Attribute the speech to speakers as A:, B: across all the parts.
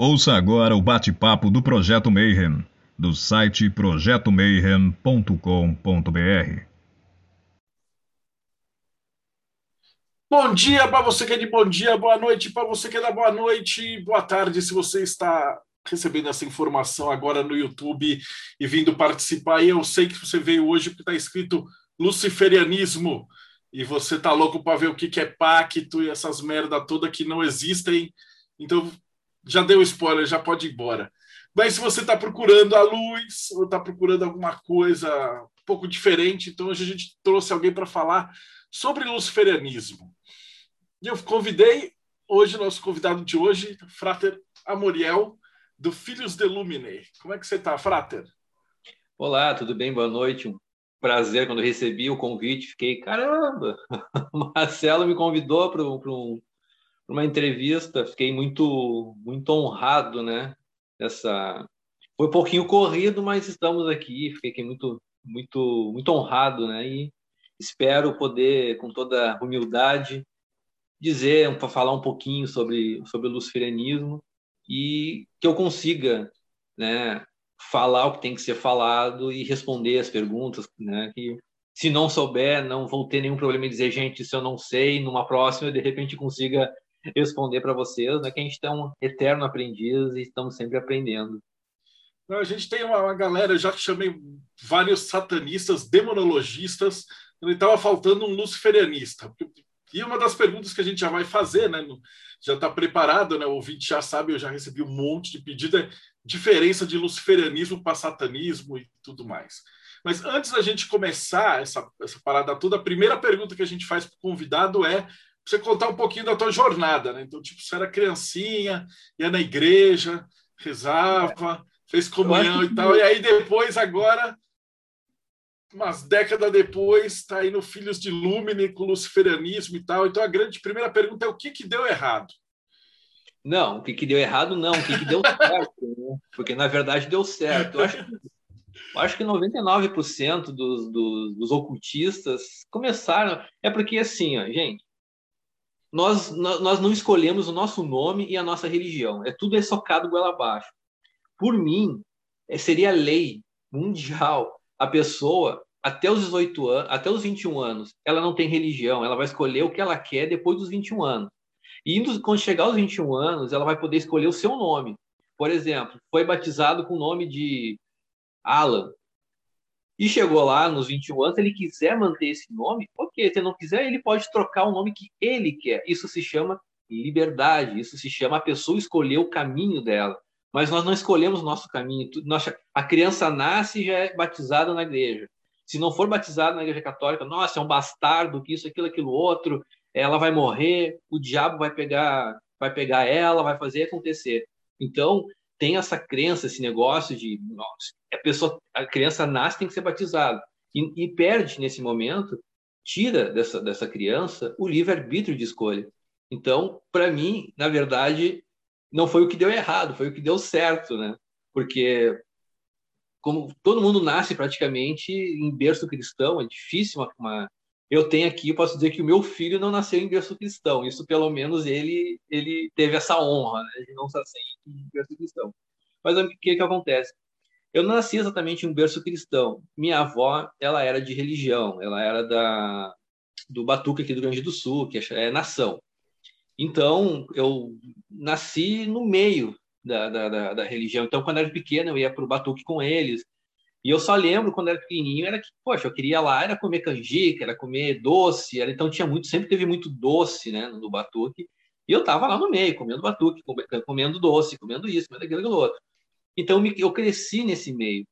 A: Ouça agora o bate-papo do Projeto Mayhem, do site projetomayhem.com.br.
B: Bom dia para você que é de bom dia, boa noite para você que é da boa noite, boa tarde se você está recebendo essa informação agora no YouTube e vindo participar. Eu sei que você veio hoje porque está escrito luciferianismo e você tá louco para ver o que, que é pacto e essas merda toda que não existem. Então já deu spoiler, já pode ir embora. Mas se você está procurando a luz ou está procurando alguma coisa um pouco diferente, então hoje a gente trouxe alguém para falar sobre luciferianismo. E eu convidei hoje, nosso convidado de hoje, Frater Amoriel, do Filhos de Lumine. Como é que você está, Frater?
C: Olá, tudo bem? Boa noite. Um prazer quando recebi o convite. Fiquei, caramba, Marcelo me convidou para um, uma entrevista. Fiquei muito, muito honrado, né? Essa foi um pouquinho corrido, mas estamos aqui. Fiquei muito, muito, muito honrado, né? E espero poder, com toda humildade, dizer, para falar um pouquinho sobre sobre o luciferianismo e que eu consiga, né, falar o que tem que ser falado e responder as perguntas, né, que se não souber, não vou ter nenhum problema em dizer, gente, isso eu não sei, numa próxima eu de repente consiga responder para vocês, né, que a gente é um eterno aprendiz e estamos sempre aprendendo.
B: A gente tem uma, uma galera, já que chamei vários satanistas, demonologistas, e estava faltando um luciferianista. E uma das perguntas que a gente já vai fazer, né, já está preparado, né, o ouvinte já sabe, eu já recebi um monte de pedido, é diferença de luciferianismo para satanismo e tudo mais. Mas antes da gente começar essa, essa parada toda, a primeira pergunta que a gente faz para o convidado é você contar um pouquinho da tua jornada, né? Então, tipo, você era criancinha, ia na igreja, rezava, fez comunhão e tal, e aí depois, agora, umas décadas depois, está aí no Filhos de Lumine, com o luciferianismo e tal. Então, a grande primeira pergunta é o que, que deu errado?
C: Não, o que, que deu errado, não, o que, que deu certo, né? porque na verdade deu certo. Eu acho que, eu acho que 99% dos, dos, dos ocultistas começaram. É porque, assim, ó, gente, nós, nós não escolhemos o nosso nome e a nossa religião. É tudo é socado goela abaixo. Por mim, é, seria lei mundial a pessoa até os 18 anos, até os 21 anos, ela não tem religião, ela vai escolher o que ela quer depois dos 21 anos. E quando chegar aos 21 anos, ela vai poder escolher o seu nome. Por exemplo, foi batizado com o nome de Alan. E chegou lá nos 21 anos, ele quiser manter esse nome, ok. Se não quiser, ele pode trocar o nome que ele quer. Isso se chama liberdade, isso se chama a pessoa escolher o caminho dela. Mas nós não escolhemos nosso caminho. A criança nasce e já é batizada na igreja. Se não for batizada na igreja católica, nossa, é um bastardo, que isso, aquilo, aquilo outro, ela vai morrer, o diabo vai pegar, vai pegar ela, vai fazer acontecer. Então, tem essa crença, esse negócio de nossa, a pessoa, a criança nasce tem que ser batizada e, e perde nesse momento, tira dessa dessa criança o livre arbítrio de escolha. Então, para mim, na verdade, não foi o que deu errado, foi o que deu certo, né? Porque como todo mundo nasce praticamente em berço cristão, é difícil uma, uma... eu tenho aqui, posso dizer que o meu filho não nasceu em berço cristão. Isso pelo menos ele ele teve essa honra, né, de não nascer em berço cristão. Mas o que que acontece? Eu não nasci exatamente em um berço cristão. Minha avó, ela era de religião, ela era da do Batuque aqui do Rio Grande do Sul, que é, é nação. Então, eu nasci no meio da, da, da, da religião. Então, quando eu era pequeno, eu ia para o batuque com eles. E eu só lembro, quando era pequenininho, era que, poxa, eu queria lá, era comer canjica, era comer doce, era, então tinha muito, sempre teve muito doce, né, no batuque. E eu estava lá no meio, comendo batuque, comendo doce, comendo isso, comendo aquilo, aquilo outro. Então, eu cresci nesse meio.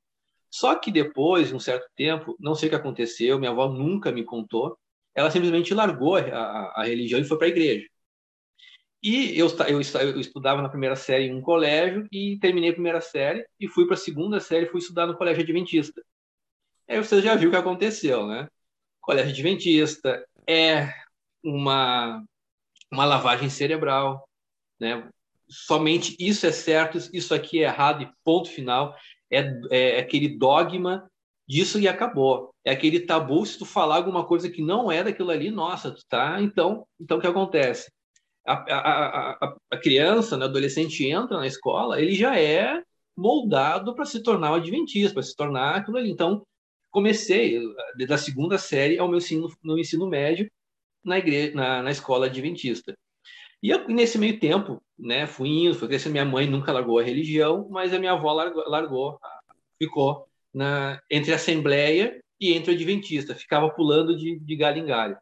C: Só que depois, de um certo tempo, não sei o que aconteceu, minha avó nunca me contou, ela simplesmente largou a, a, a religião e foi para a igreja. E eu, eu, eu, estudava na primeira série em um colégio e terminei a primeira série e fui para a segunda série fui estudar no colégio adventista. Aí você já viu o que aconteceu, né? Colégio adventista é uma, uma lavagem cerebral, né? Somente isso é certo, isso aqui é errado e ponto final. É, é aquele dogma disso e acabou. É aquele tabu se tu falar alguma coisa que não é daquilo ali, nossa, tá, então, então o que acontece? A, a, a, criança, né, adolescente entra na escola, ele já é moldado para se tornar um adventista, para se tornar aquilo ali. Então, comecei da segunda série ao meu ensino, no ensino médio na, igreja, na, na escola adventista. E eu, nesse meio tempo, né, fui indo, fui crescendo. Minha mãe nunca largou a religião, mas a minha avó largou, largou ficou na, entre a Assembleia e entre o Adventista, ficava pulando de, de galho em galho.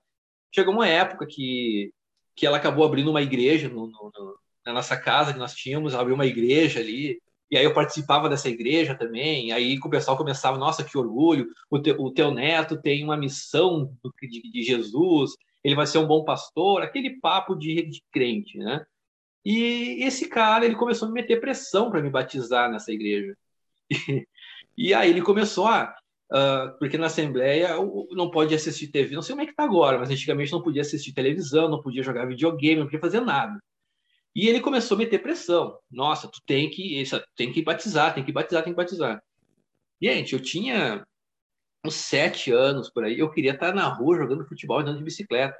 C: Chegou uma época que, que ela acabou abrindo uma igreja no, no, no, na nossa casa que nós tínhamos, abriu uma igreja ali, e aí eu participava dessa igreja também, aí o pessoal começava, nossa, que orgulho, o, te, o teu neto tem uma missão de, de, Jesus, ele vai ser um bom pastor, aquele papo de, de crente, né? E esse cara, ele começou a me meter pressão para me batizar nessa igreja. E, e aí ele começou a Uh, porque na Assembleia não pode assistir TV, não sei como é que está agora, mas antigamente não podia assistir televisão, não podia jogar videogame, não podia fazer nada. E ele começou a meter pressão. Nossa, tu tem que, tem que batizar, tem que batizar, tem que batizar. Gente, eu tinha uns sete anos por aí, eu queria estar na rua jogando futebol andando de bicicleta.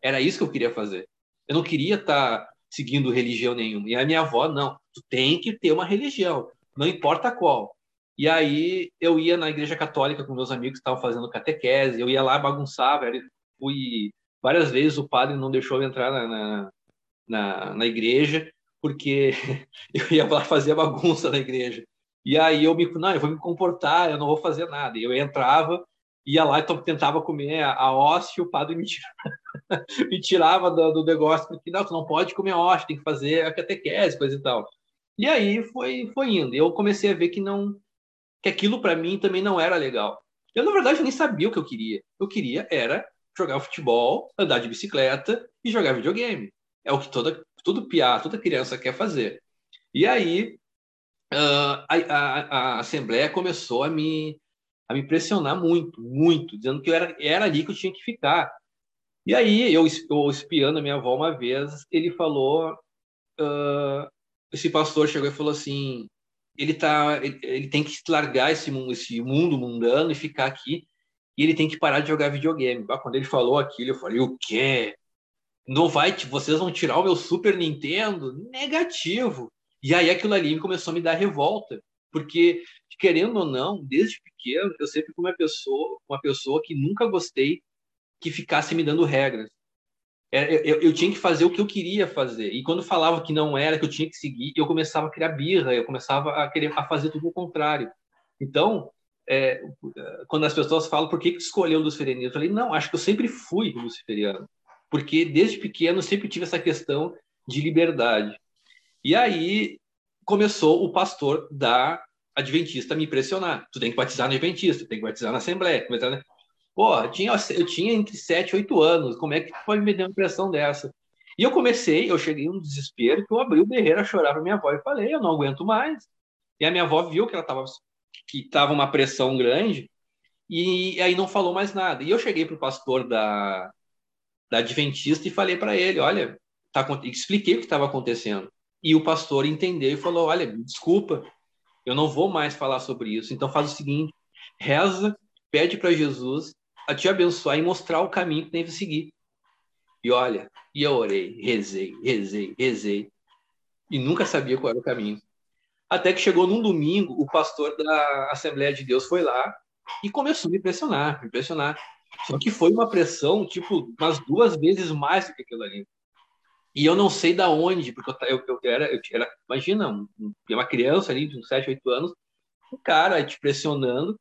C: Era isso que eu queria fazer. Eu não queria estar seguindo religião nenhuma. E a minha avó, não, tu tem que ter uma religião, não importa qual. E aí eu ia na igreja católica com meus amigos que estavam fazendo catequese, eu ia lá bagunçava, fui várias vezes o padre não deixou eu entrar na, na, na, na igreja porque eu ia lá fazer bagunça na igreja. E aí eu me, não, eu vou me comportar, eu não vou fazer nada. E eu entrava, ia lá e tentava comer a, hóstia, e o padre me tirava, me tirava do, do, negócio, porque não, tu não pode comer a hóstia, tem que fazer a catequese, coisa e tal. E aí foi, foi indo. Eu comecei a ver que não que aquilo para mim também não era legal. Eu, na verdade, nem sabia o que eu queria. Eu queria era jogar futebol, andar de bicicleta e jogar videogame. É o que toda, todo piá, toda criança quer fazer. E aí uh, a, a, a, Assembleia começou a me, a me pressionar muito, muito, dizendo que era, era ali que eu tinha que ficar. E aí, eu, eu espiando a minha avó uma vez, ele falou, uh, esse pastor chegou e falou assim, ele tá ele, ele, tem que largar esse mundo, esse mundo mundano e ficar aqui e ele tem que parar de jogar videogame. Quando ele falou aquilo, eu falei: "O quê? Não vai, vocês vão tirar o meu Super Nintendo?" Negativo. E aí aquilo ali começou a me dar revolta, porque querendo ou não, desde pequeno, eu sempre fui uma pessoa, uma pessoa que nunca gostei que ficasse me dando regras. É, eu, eu, tinha que fazer o que eu queria fazer. E quando falava que não era, que eu tinha que seguir, eu começava a criar birra, eu começava a querer a fazer tudo o contrário. Então, é, quando as pessoas falam por que, que escolheu o luciferianismo, eu falei, não, acho que eu sempre fui luciferiano. Porque desde pequeno sempre tive essa questão de liberdade. E aí começou o pastor da Adventista me pressionar. Tu tem que batizar no Adventista, tem que batizar na Assembleia. Pô, eu tinha, eu tinha entre 7 e 8 anos, como é que pode me dar uma impressão dessa? E eu comecei, eu cheguei num desespero que eu abri o berreiro a chorar para minha avó e falei, eu não aguento mais. E a minha avó viu que ela tava que tava uma pressão grande e aí não falou mais nada. E eu cheguei para o pastor da da adventista e falei para ele, olha, tá expliquei o que estava acontecendo. E o pastor entendeu e falou, olha, desculpa, eu não vou mais falar sobre isso. Então faz o seguinte, reza, pede para Jesus a te abençoar e mostrar o caminho que deve seguir. E olha, e eu orei, rezei, rezei, rezei, e nunca sabia qual era o caminho. Até que chegou num domingo, o pastor da Assembleia de Deus foi lá e começou a me pressionar, me pressionar. Só que foi uma pressão, tipo, umas duas vezes mais do que aquilo ali. E eu não sei da onde, porque eu, eu, eu era, eu era, imagina, um, uma criança ali de uns 7, 8 anos, o cara te pressionando,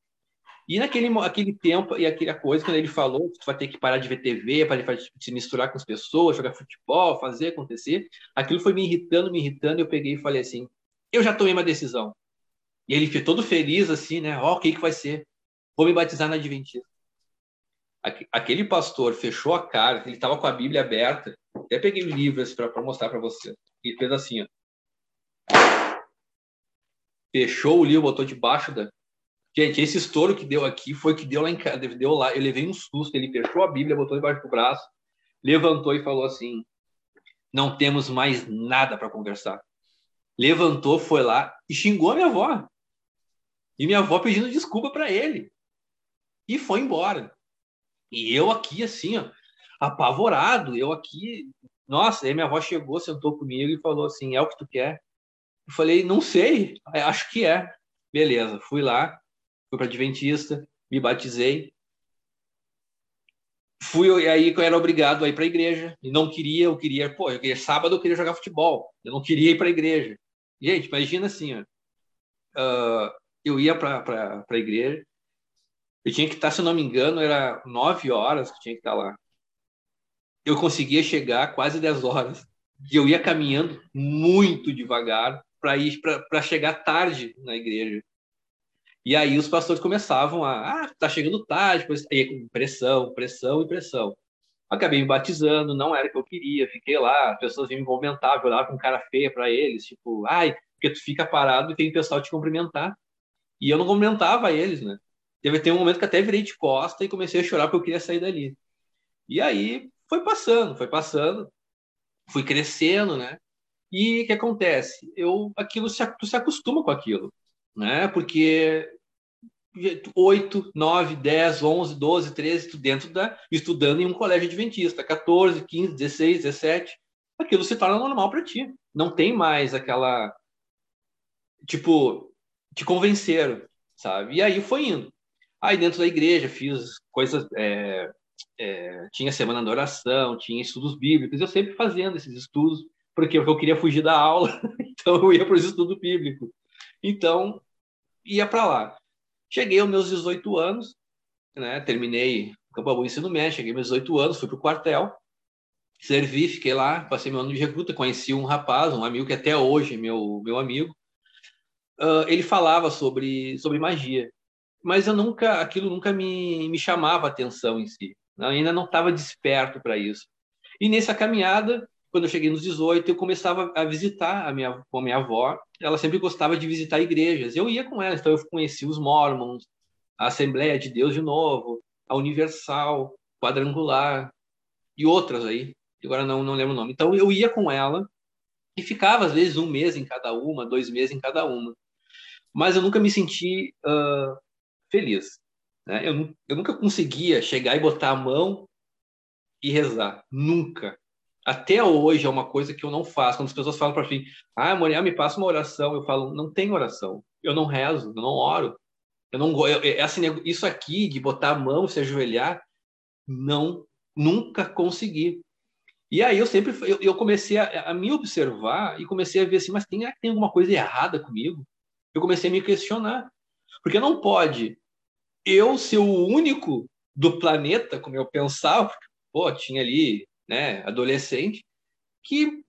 C: e naquele aquele tempo e aquela coisa, quando ele falou que tu vai ter que parar de ver TV, para se misturar com as pessoas, jogar futebol, fazer acontecer, aquilo foi me irritando, me irritando, e eu peguei e falei assim: eu já tomei uma decisão. E ele ficou todo feliz, assim, né? Ó, oh, o que, que vai ser? Vou me batizar na Adventista. Aquele pastor fechou a cara, ele estava com a Bíblia aberta. Até peguei o livro assim, para mostrar para você. E fez assim, ó. Fechou o livro, botou debaixo da, Gente, esse estouro que deu aqui foi que deu lá em casa, deu lá, eu levei um susto, ele fechou a Bíblia, botou debaixo do braço, levantou e falou assim: "Não temos mais nada para conversar". Levantou, foi lá e xingou a minha avó. E minha avó pedindo desculpa para ele. E foi embora. E eu aqui assim, ó, apavorado, eu aqui Nossa, aí minha avó chegou, sentou comigo e falou assim: é o que tu quer? Eu falei: não sei, acho que é. Beleza, fui lá, fui para Adventista, me batizei. Fui aí eu era obrigado a ir para a igreja e não queria, eu queria, pô, eu queria sábado eu queria jogar futebol, eu não queria ir para a igreja. Gente, imagina assim, ó, uh, eu ia para a igreja, eu tinha que estar, se não me engano, era nove horas que tinha que estar lá. Eu conseguia chegar quase dez horas. E eu ia caminhando muito devagar para ir para chegar tarde na igreja. E aí os pastores começavam a, ah, tá chegando tarde, depois aí pressão, pressão e pressão. Acabei me batizando, não era o que eu queria, fiquei lá, as pessoas vinham me comentar, eu olhava com cara feia para eles, tipo, ai, porque tu fica parado e tem pessoal te cumprimentar. E eu não cumprimentava eles, né? Teve ter um momento que até virei de costa e comecei a chorar porque eu queria sair dali. E aí foi passando, foi passando, fui crescendo, né? E o que acontece? Eu, aquilo tu se acostuma com aquilo né? Porque 8, 9, 10, 11, 12, 13, dentro da, estudando em um colégio adventista, 14, 15, 16, 17, aquilo se torna normal para ti. Não tem mais aquela tipo te convenceram, sabe? E aí foi indo. Aí dentro da igreja fiz coisas, é, é, tinha semana da oração, tinha estudos bíblicos, eu sempre fazendo esses estudos, porque eu queria fugir da aula, então eu ia para os estudos bíblicos. Então, ia para lá. Cheguei aos meus 18 anos, né? terminei o Campo Ensino Médio, cheguei aos meus 18 anos, fui para o quartel, servi, fiquei lá, passei meu ano de recruta, conheci um rapaz, um amigo que até hoje é meu, meu amigo. Uh, ele falava sobre, sobre magia, mas eu nunca, aquilo nunca me, me chamava atenção em si. Eu ainda não estava desperto para isso. E nessa caminhada, quando eu cheguei nos 18, eu começava a visitar a minha, com a minha avó. Ela sempre gostava de visitar igrejas. Eu ia com ela, então eu conheci os Mormons, a Assembleia de Deus de novo, a Universal, Quadrangular e outras aí. Agora não, não lembro o nome. Então eu ia com ela e ficava às vezes um mês em cada uma, dois meses em cada uma. Mas eu nunca me senti uh, feliz. Né? Eu, eu nunca conseguia chegar e botar a mão e rezar. Nunca até hoje é uma coisa que eu não faço. Quando as pessoas falam para mim, ah, Moriá, me passa uma oração, eu falo, não tem oração. Eu não rezo, eu não oro. Eu não eu, é assim, isso aqui de botar a mão, se ajoelhar, não, nunca consegui. E aí eu sempre eu, eu comecei a, a, me observar e comecei a ver assim, mas tem, tem alguma coisa errada comigo? Eu comecei a me questionar. Porque não pode eu ser o único do planeta, como eu pensava, pô, tinha ali né, adolescente, que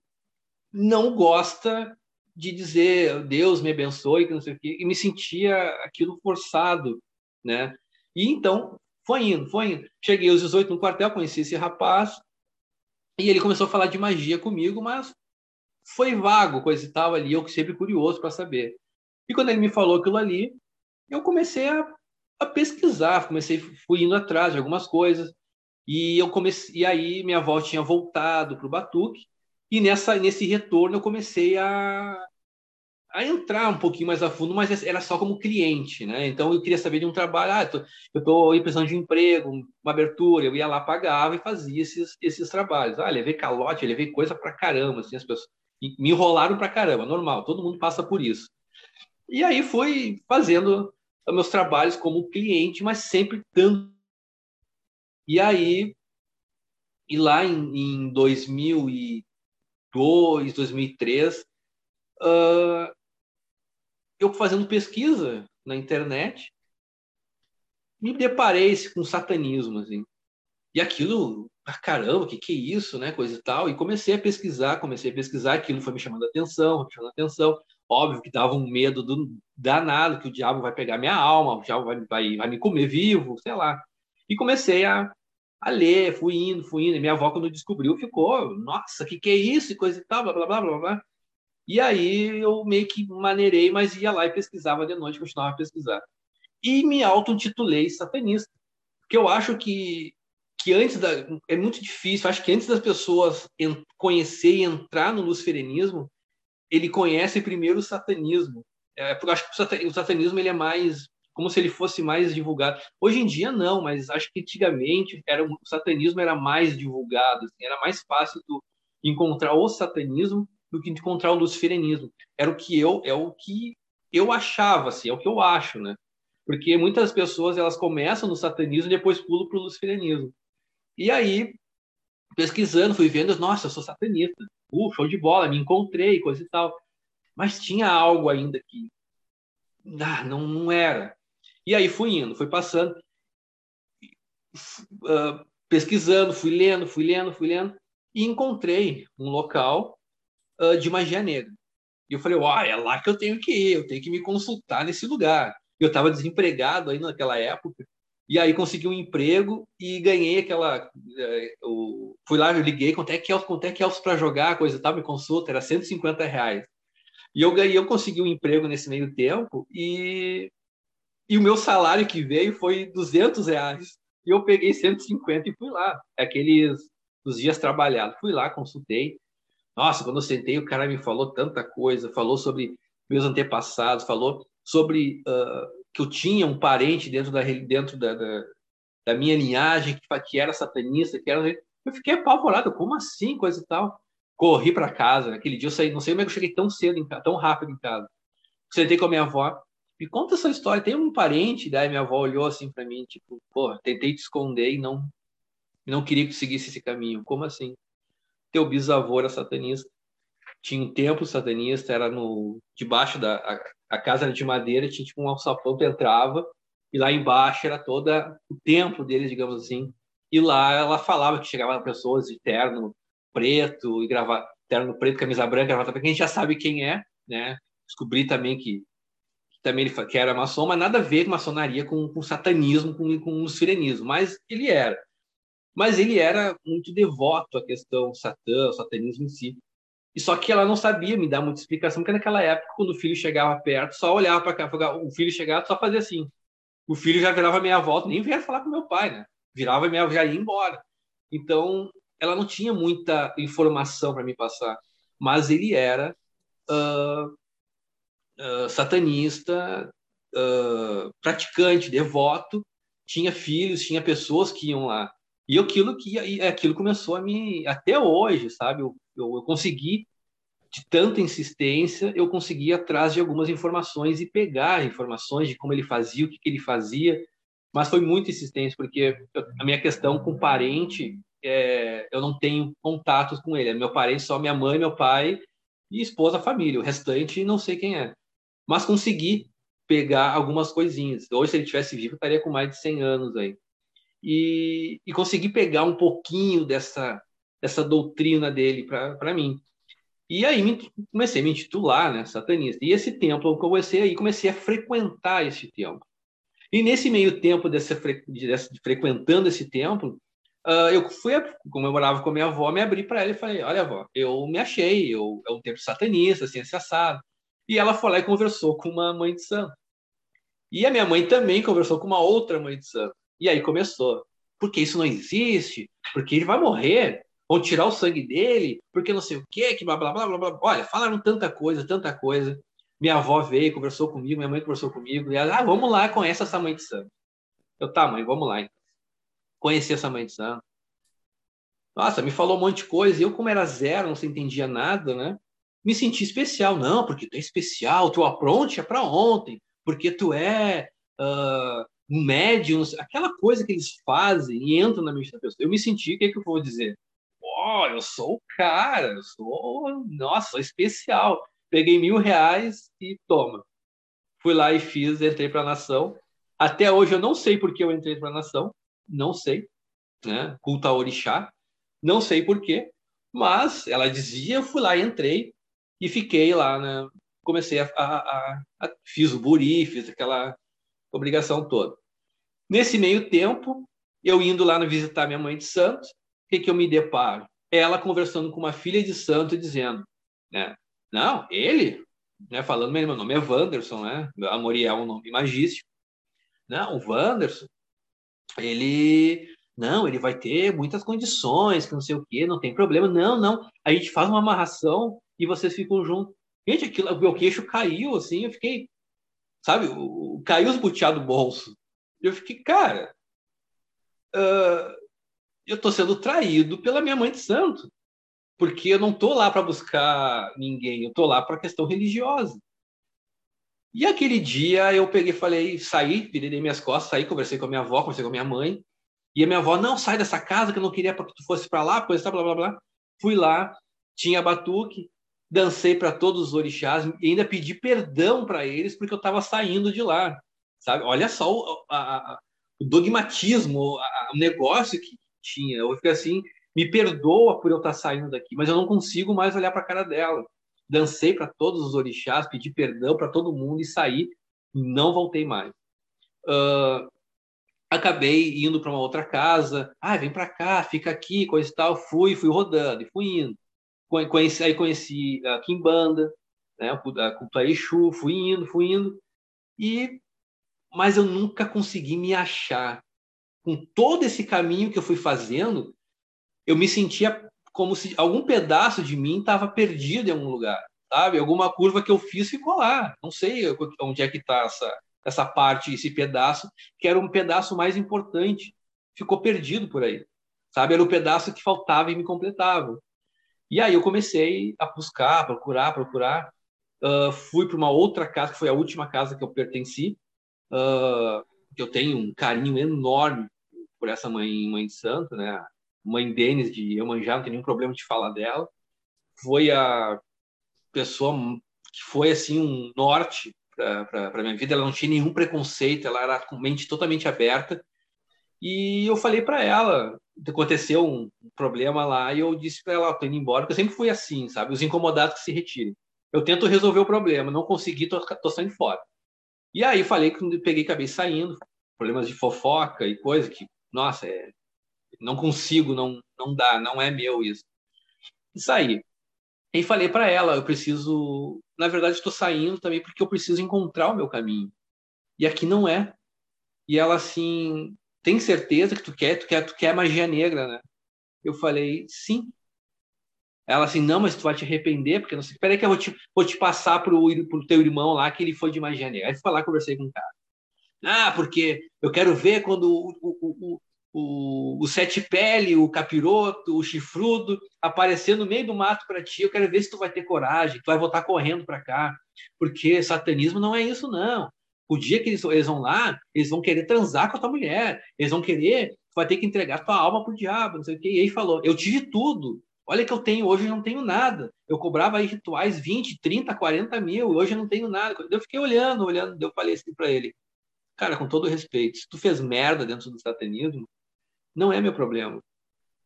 C: não gosta de dizer Deus me abençoe, que não sei o quê, e me sentia aquilo forçado, né? E então foi indo, foi indo. Cheguei aos 18 no quartel, conheci esse rapaz, e ele começou a falar de magia comigo, mas foi vago, coisa e tal ali, eu sempre curioso para saber. E quando ele me falou aquilo ali, eu comecei a, a pesquisar, comecei fui indo atrás de algumas coisas, e eu comecei, e aí minha avó tinha voltado para o Batuque, e nessa nesse retorno eu comecei a, a entrar um pouquinho mais a fundo, mas era só como cliente, né? Então eu queria saber de um trabalho, ah, eu estou precisando de um emprego, uma abertura, eu ia lá pagava e fazia esses esses trabalhos. Ah, levei calote, levei coisa para caramba, assim, as pessoas me enrolaram para caramba, normal, todo mundo passa por isso. E aí fui fazendo meus trabalhos como cliente, mas sempre dando e aí, e lá em, em 2002, 2003, uh, eu fazendo pesquisa na internet, me deparei com satanismo, assim. E aquilo, ah, caramba, que, que é isso, né? Coisa e tal. E comecei a pesquisar, comecei a pesquisar, aquilo foi me chamando a atenção, me chamando a atenção. Óbvio que dava um medo do danado, que o diabo vai pegar minha alma, o diabo vai, vai, vai me comer vivo, sei lá. E comecei a, a ler, fui indo, fui indo. E minha avó, quando descobriu, ficou, nossa, que que é isso? E coisa e tal, blá, blá, blá, blá, blá. E aí eu meio que maneirei, mas ia lá e pesquisava de noite, continuava a pesquisar. E me auto-intitulei satanista. Porque eu acho que, que antes da. É muito difícil, acho que antes das pessoas conhecer e entrar no luciferianismo, ele conhece primeiro o satanismo. É, porque eu acho que o satanismo ele é mais como se ele fosse mais divulgado. Hoje em dia não, mas acho que antigamente era o satanismo era mais divulgado, assim, era mais fácil do, encontrar o satanismo do que encontrar o luciferianismo. Era o que eu, é o que eu achava, assim, é o que eu acho, né? Porque muitas pessoas elas começam no satanismo e depois pulam para o luciferianismo. E aí, pesquisando, fui vendo, nossa, eu sou satanista. Uh, show de bola, me encontrei, coisa e tal. Mas tinha algo ainda que ah, não, não era. E aí fui indo, fui passando, uh, pesquisando, fui lendo, fui lendo, fui lendo, e encontrei um local uh, de magia negra. E eu falei, ó, é lá que eu tenho que ir, eu tenho que me consultar nesse lugar. Eu estava desempregado aí naquela época, e aí consegui um emprego e ganhei aquela. Uh, fui lá, eu liguei, quanto é que é, quanto é, que é para jogar, coisa tal, me consulta, era 150 reais. E eu ganhei, eu consegui um emprego nesse meio tempo e, e o meu salário que veio foi 200 reais. E eu peguei 150 e fui lá. Aqueles os dias trabalhados. Fui lá, consultei. Nossa, quando eu sentei, o cara me falou tanta coisa. Falou sobre meus antepassados, falou sobre uh, que eu tinha um parente dentro da, dentro da, da, da minha linhagem que, que era satanista, que era... Eu fiquei apavorado. Como assim? Coisa e tal corri para casa. Aquele dia eu saí, não sei como é que eu cheguei tão cedo, em tão rápido em casa. Sentei com a minha avó. Me conta essa história. Tem um parente, daí minha avó olhou assim para mim, tipo, pô, tentei te esconder e não não queria que seguisse esse caminho. Como assim? Teu bisavô era satanista. Tinha um templo satanista, era no debaixo da a, a casa era de madeira, tinha tipo um alçapão que entrava e lá embaixo era toda o templo deles, digamos assim. E lá ela falava que chegavam pessoas de terno, preto e gravata, terno preto, camisa branca, gravata branca, a gente já sabe quem é, né? Descobri também que também ele que era maçom, mas nada a ver com maçonaria, com, com satanismo, com, com luciferianismo, mas ele era. Mas ele era muito devoto à questão satã, ao satanismo em si. E só que ela não sabia me dar muita explicação, porque naquela época, quando o filho chegava perto, só olhava para cá, o filho chegava, só fazia assim. O filho já virava meia volta, nem vinha falar com meu pai, né? Virava meia, já ia embora. Então, ela não tinha muita informação para me passar, mas ele era uh, satanista, uh, praticante, devoto, tinha filhos, tinha pessoas que iam lá. E aquilo que aquilo começou a me até hoje, sabe? Eu, eu, eu consegui de tanta insistência, eu consegui ir atrás de algumas informações e pegar informações de como ele fazia, o que, que ele fazia, mas foi muito insistência, porque a minha questão com parente é, eu não tenho contatos com ele. É meu parente, só minha mãe, meu pai e esposa, família. O restante não sei quem é. Mas consegui pegar algumas coisinhas. Hoje, se ele tivesse vivo, estaria com mais de 100 anos aí. E, e consegui pegar um pouquinho dessa, dessa doutrina dele para mim. E aí me, comecei a me intitular, né, satanista. E esse templo comecei aí, comecei a frequentar esse templo. E nesse meio tempo desse, de, de, frequentando esse templo, Uh, eu fui, como eu morava com a minha avó, me abri para ela e falei: Olha, avó, eu me achei, eu, é um tempo satanista, assim, assim, assado. E ela foi lá e conversou com uma mãe de santo. E a minha mãe também conversou com uma outra mãe de santo. E aí começou: Porque isso não existe, porque ele vai morrer, vão tirar o sangue dele, porque não sei o quê, que blá blá blá blá blá. Olha, falaram tanta coisa, tanta coisa. Minha avó veio, conversou comigo, minha mãe conversou comigo, e ela, ah, vamos lá, conhece essa mãe de santo. Eu, tá, mãe, vamos lá. Então conheci essa mãe de santo. Nossa, me falou um monte de coisa. E eu, como era zero, não se entendia nada, né? Me senti especial. Não, porque tu é especial, tu apronte é para ontem, porque tu é uh, um médium, aquela coisa que eles fazem e entram na mente da pessoa. Eu me senti, o que, é que eu vou dizer? Oh, eu sou o cara, eu sou, nossa, sou especial. Peguei mil reais e toma. Fui lá e fiz, entrei para a nação. Até hoje eu não sei por que eu entrei para a nação não sei, né? Culto a orixá, não sei porquê, mas ela dizia, eu fui lá e entrei e fiquei lá, né? Comecei a, a, a, a fiz o buri, fiz aquela obrigação toda. Nesse meio tempo, eu indo lá visitar minha mãe de santo, o que, que eu me deparo? Ela conversando com uma filha de santo dizendo, né? Não, ele, né? Falando, meu nome é Wanderson, né? Amoriel é um nome magístico. Não, o Wanderson, ele não, ele vai ter muitas condições, que não sei o quê, não tem problema. Não, não, a gente faz uma amarração e vocês ficam juntos. Gente, aquilo, meu queixo caiu, assim, eu fiquei, sabe, caiu os buteados do bolso. Eu fiquei, cara, uh, eu tô sendo traído pela minha mãe de santo. porque eu não tô lá para buscar ninguém, eu tô lá para questão religiosa. E aquele dia eu peguei, falei, saí, virei minhas costas, saí, conversei com a minha avó, conversei com a minha mãe, e a minha avó, não, sai dessa casa que eu não queria para que tu fosse para lá, coisa, blá, blá, blá. Fui lá, tinha batuque, dancei para todos os orixás e ainda pedi perdão para eles porque eu estava saindo de lá, sabe? Olha só o, a, a, o dogmatismo, a, o negócio que tinha. Eu fiquei assim, me perdoa por eu estar tá saindo daqui, mas eu não consigo mais olhar para a cara dela. Dancei para todos os orixás, pedi perdão para todo mundo e saí. Não voltei mais. Uh, acabei indo para uma outra casa. Ah, vem para cá, fica aqui, coisa e tal. Fui, fui rodando e fui indo. Conheci, aí conheci a Kimbanda, né, a culto Exu, fui indo, fui indo. E, mas eu nunca consegui me achar. Com todo esse caminho que eu fui fazendo, eu me sentia como se algum pedaço de mim estava perdido em algum lugar, sabe? Alguma curva que eu fiz ficou lá. Não sei onde é que está essa, essa parte, esse pedaço, que era um pedaço mais importante. Ficou perdido por aí, sabe? Era o pedaço que faltava e me completava. E aí eu comecei a buscar, procurar, procurar. Uh, fui para uma outra casa, que foi a última casa que eu pertenci. Uh, eu tenho um carinho enorme por essa mãe, mãe de santo, né? Mãe Denis de Iemanjá, não tem nenhum problema de falar dela. Foi a pessoa que foi assim um norte para minha vida. Ela não tinha nenhum preconceito, ela era com mente totalmente aberta. E eu falei para ela, aconteceu um problema lá e eu disse para ela, tô indo embora, porque eu sempre fui assim, sabe? Os incomodados que se retirem. Eu tento resolver o problema, não consegui, tô, tô saindo fora. E aí falei que peguei acabei saindo, problemas de fofoca e coisa que, nossa, é, não consigo, não não dá, não é meu isso. E saí. E falei para ela, eu preciso, na verdade estou saindo também porque eu preciso encontrar o meu caminho. E aqui não é. E ela assim, tem certeza que tu quer, tu quer, tu quer magia negra, né? Eu falei, sim. Ela assim, não, mas tu vai te arrepender, porque não sei. Peraí que eu vou te, vou te passar pro, pro teu irmão lá, que ele foi de magia negra. Aí fui lá, conversei com o cara. Ah, porque eu quero ver quando o, o, o, o, sete pele, o capiroto, o chifrudo aparecer no meio do mato para ti. Eu quero ver se tu vai ter coragem, tu vai voltar correndo para cá. Porque satanismo não é isso, não. O dia que eles, eles vão lá, eles vão querer transar com a tua mulher, eles vão querer, tu vai ter que entregar tua alma pro diabo, não sei o quê. E aí falou: eu tive tudo. Olha que eu tenho, hoje eu não tenho nada. Eu cobrava aí rituais 20, 30, 40 mil, hoje eu não tenho nada. Eu fiquei olhando, olhando, eu falei assim para ele: Cara, com todo respeito, se tu fez merda dentro do satanismo, não é meu problema.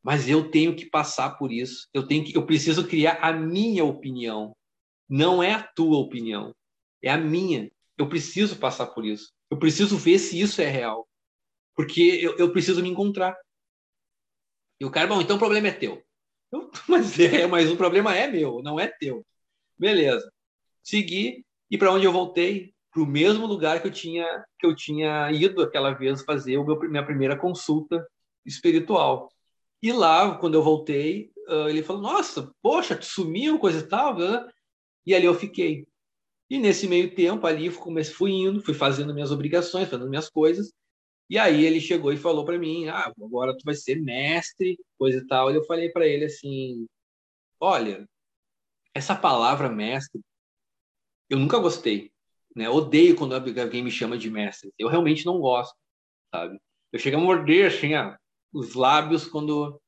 C: Mas eu tenho que passar por isso. Eu tenho que, eu preciso criar a minha opinião. Não é a tua opinião, é a minha. Eu preciso passar por isso. Eu preciso ver se isso é real. Porque eu, eu preciso me encontrar. E o cara, bom, então o problema é teu. Eu, mas, é, mas o problema é meu, não é teu. Beleza. Segui e para onde eu voltei? Para o mesmo lugar que eu tinha que eu tinha ido aquela vez fazer o meu, minha primeira consulta espiritual. E lá, quando eu voltei, ele falou: Nossa, poxa, tu sumiu, coisa e tal. Né? E ali eu fiquei. E nesse meio tempo ali fui indo, fui fazendo minhas obrigações, fazendo minhas coisas. E aí ele chegou e falou para mim: "Ah, agora tu vai ser mestre, coisa e tal". E eu falei para ele assim: "Olha, essa palavra mestre eu nunca gostei, né? Odeio quando alguém me chama de mestre. Eu realmente não gosto, sabe? Eu chego a morder assim, ah, os lábios quando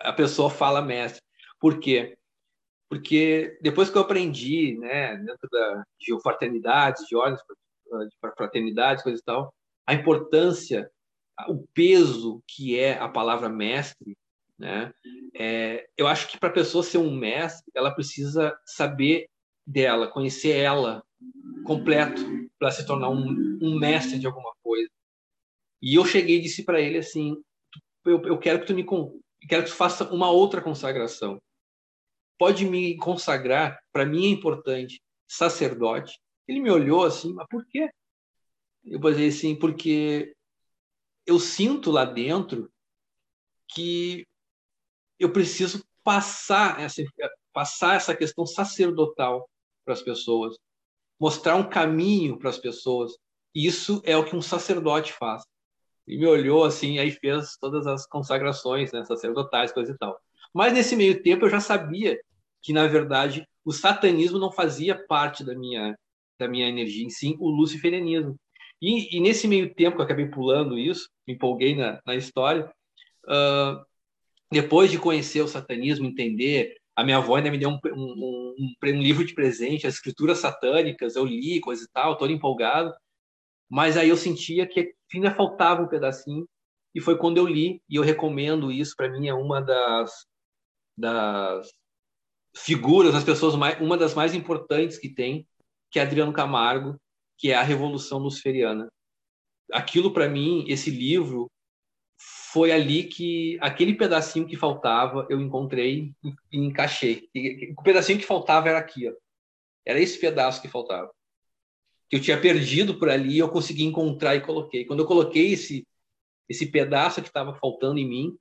C: a pessoa fala mestre. Por quê? Porque depois que eu aprendi, né, dentro da de fraternidades, de ordens de fraternidades, coisas e tal, a importância, o peso que é a palavra mestre, né? É, eu acho que para a pessoa ser um mestre, ela precisa saber dela, conhecer ela completo para se tornar um, um, mestre de alguma coisa. E eu cheguei e disse para ele assim: eu, eu quero que tu me quero que tu faça uma outra consagração pode me consagrar, para mim é importante, sacerdote. Ele me olhou assim, mas por quê? Eu falei assim, porque eu sinto lá dentro que eu preciso passar essa, passar essa questão sacerdotal para as pessoas, mostrar um caminho para as pessoas. Isso é o que um sacerdote faz. E me olhou assim, aí fez todas as consagrações né, sacerdotais, coisa e tal. Mas nesse meio tempo eu já sabia que, na verdade, o satanismo não fazia parte da minha, da minha energia, em sim o luciferianismo. E, e, nesse meio tempo que eu acabei pulando isso, me empolguei na, na história, uh, depois de conhecer o satanismo, entender, a minha avó ainda me deu um, um, um, um livro de presente, as escrituras satânicas, eu li, coisa e tal, todo empolgado, mas aí eu sentia que ainda faltava um pedacinho, e foi quando eu li, e eu recomendo isso, para mim é uma das, das figuras, as pessoas mais, uma das mais importantes que tem, que é Adriano Camargo, que é a Revolução Luciferiana. Aquilo para mim, esse livro, foi ali que aquele pedacinho que faltava eu encontrei e, e encaixei. E, o pedacinho que faltava era aqui, ó. Era esse pedaço que faltava. Que eu tinha perdido por ali, eu consegui encontrar e coloquei. Quando eu coloquei esse esse pedaço que estava faltando em mim,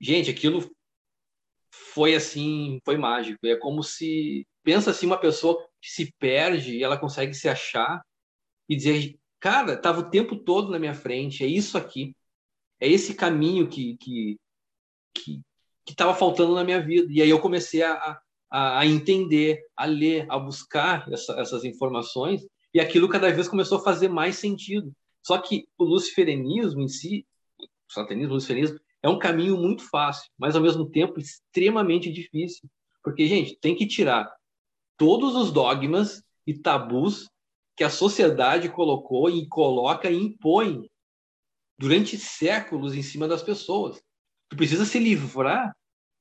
C: gente, aquilo foi assim, foi mágico. É como se pensa assim uma pessoa que se perde e ela consegue se achar e dizer, cara, estava o tempo todo na minha frente, é isso aqui, é esse caminho que que que estava faltando na minha vida. E aí eu comecei a, a, a entender, a ler, a buscar essa, essas informações e aquilo cada vez começou a fazer mais sentido. Só que o luciferianismo em si, o satanismo, o luciferianismo, é um caminho muito fácil, mas ao mesmo tempo extremamente difícil. Porque, gente, tem que tirar todos os dogmas e tabus que a sociedade colocou e coloca e impõe durante séculos em cima das pessoas. Tu precisa se livrar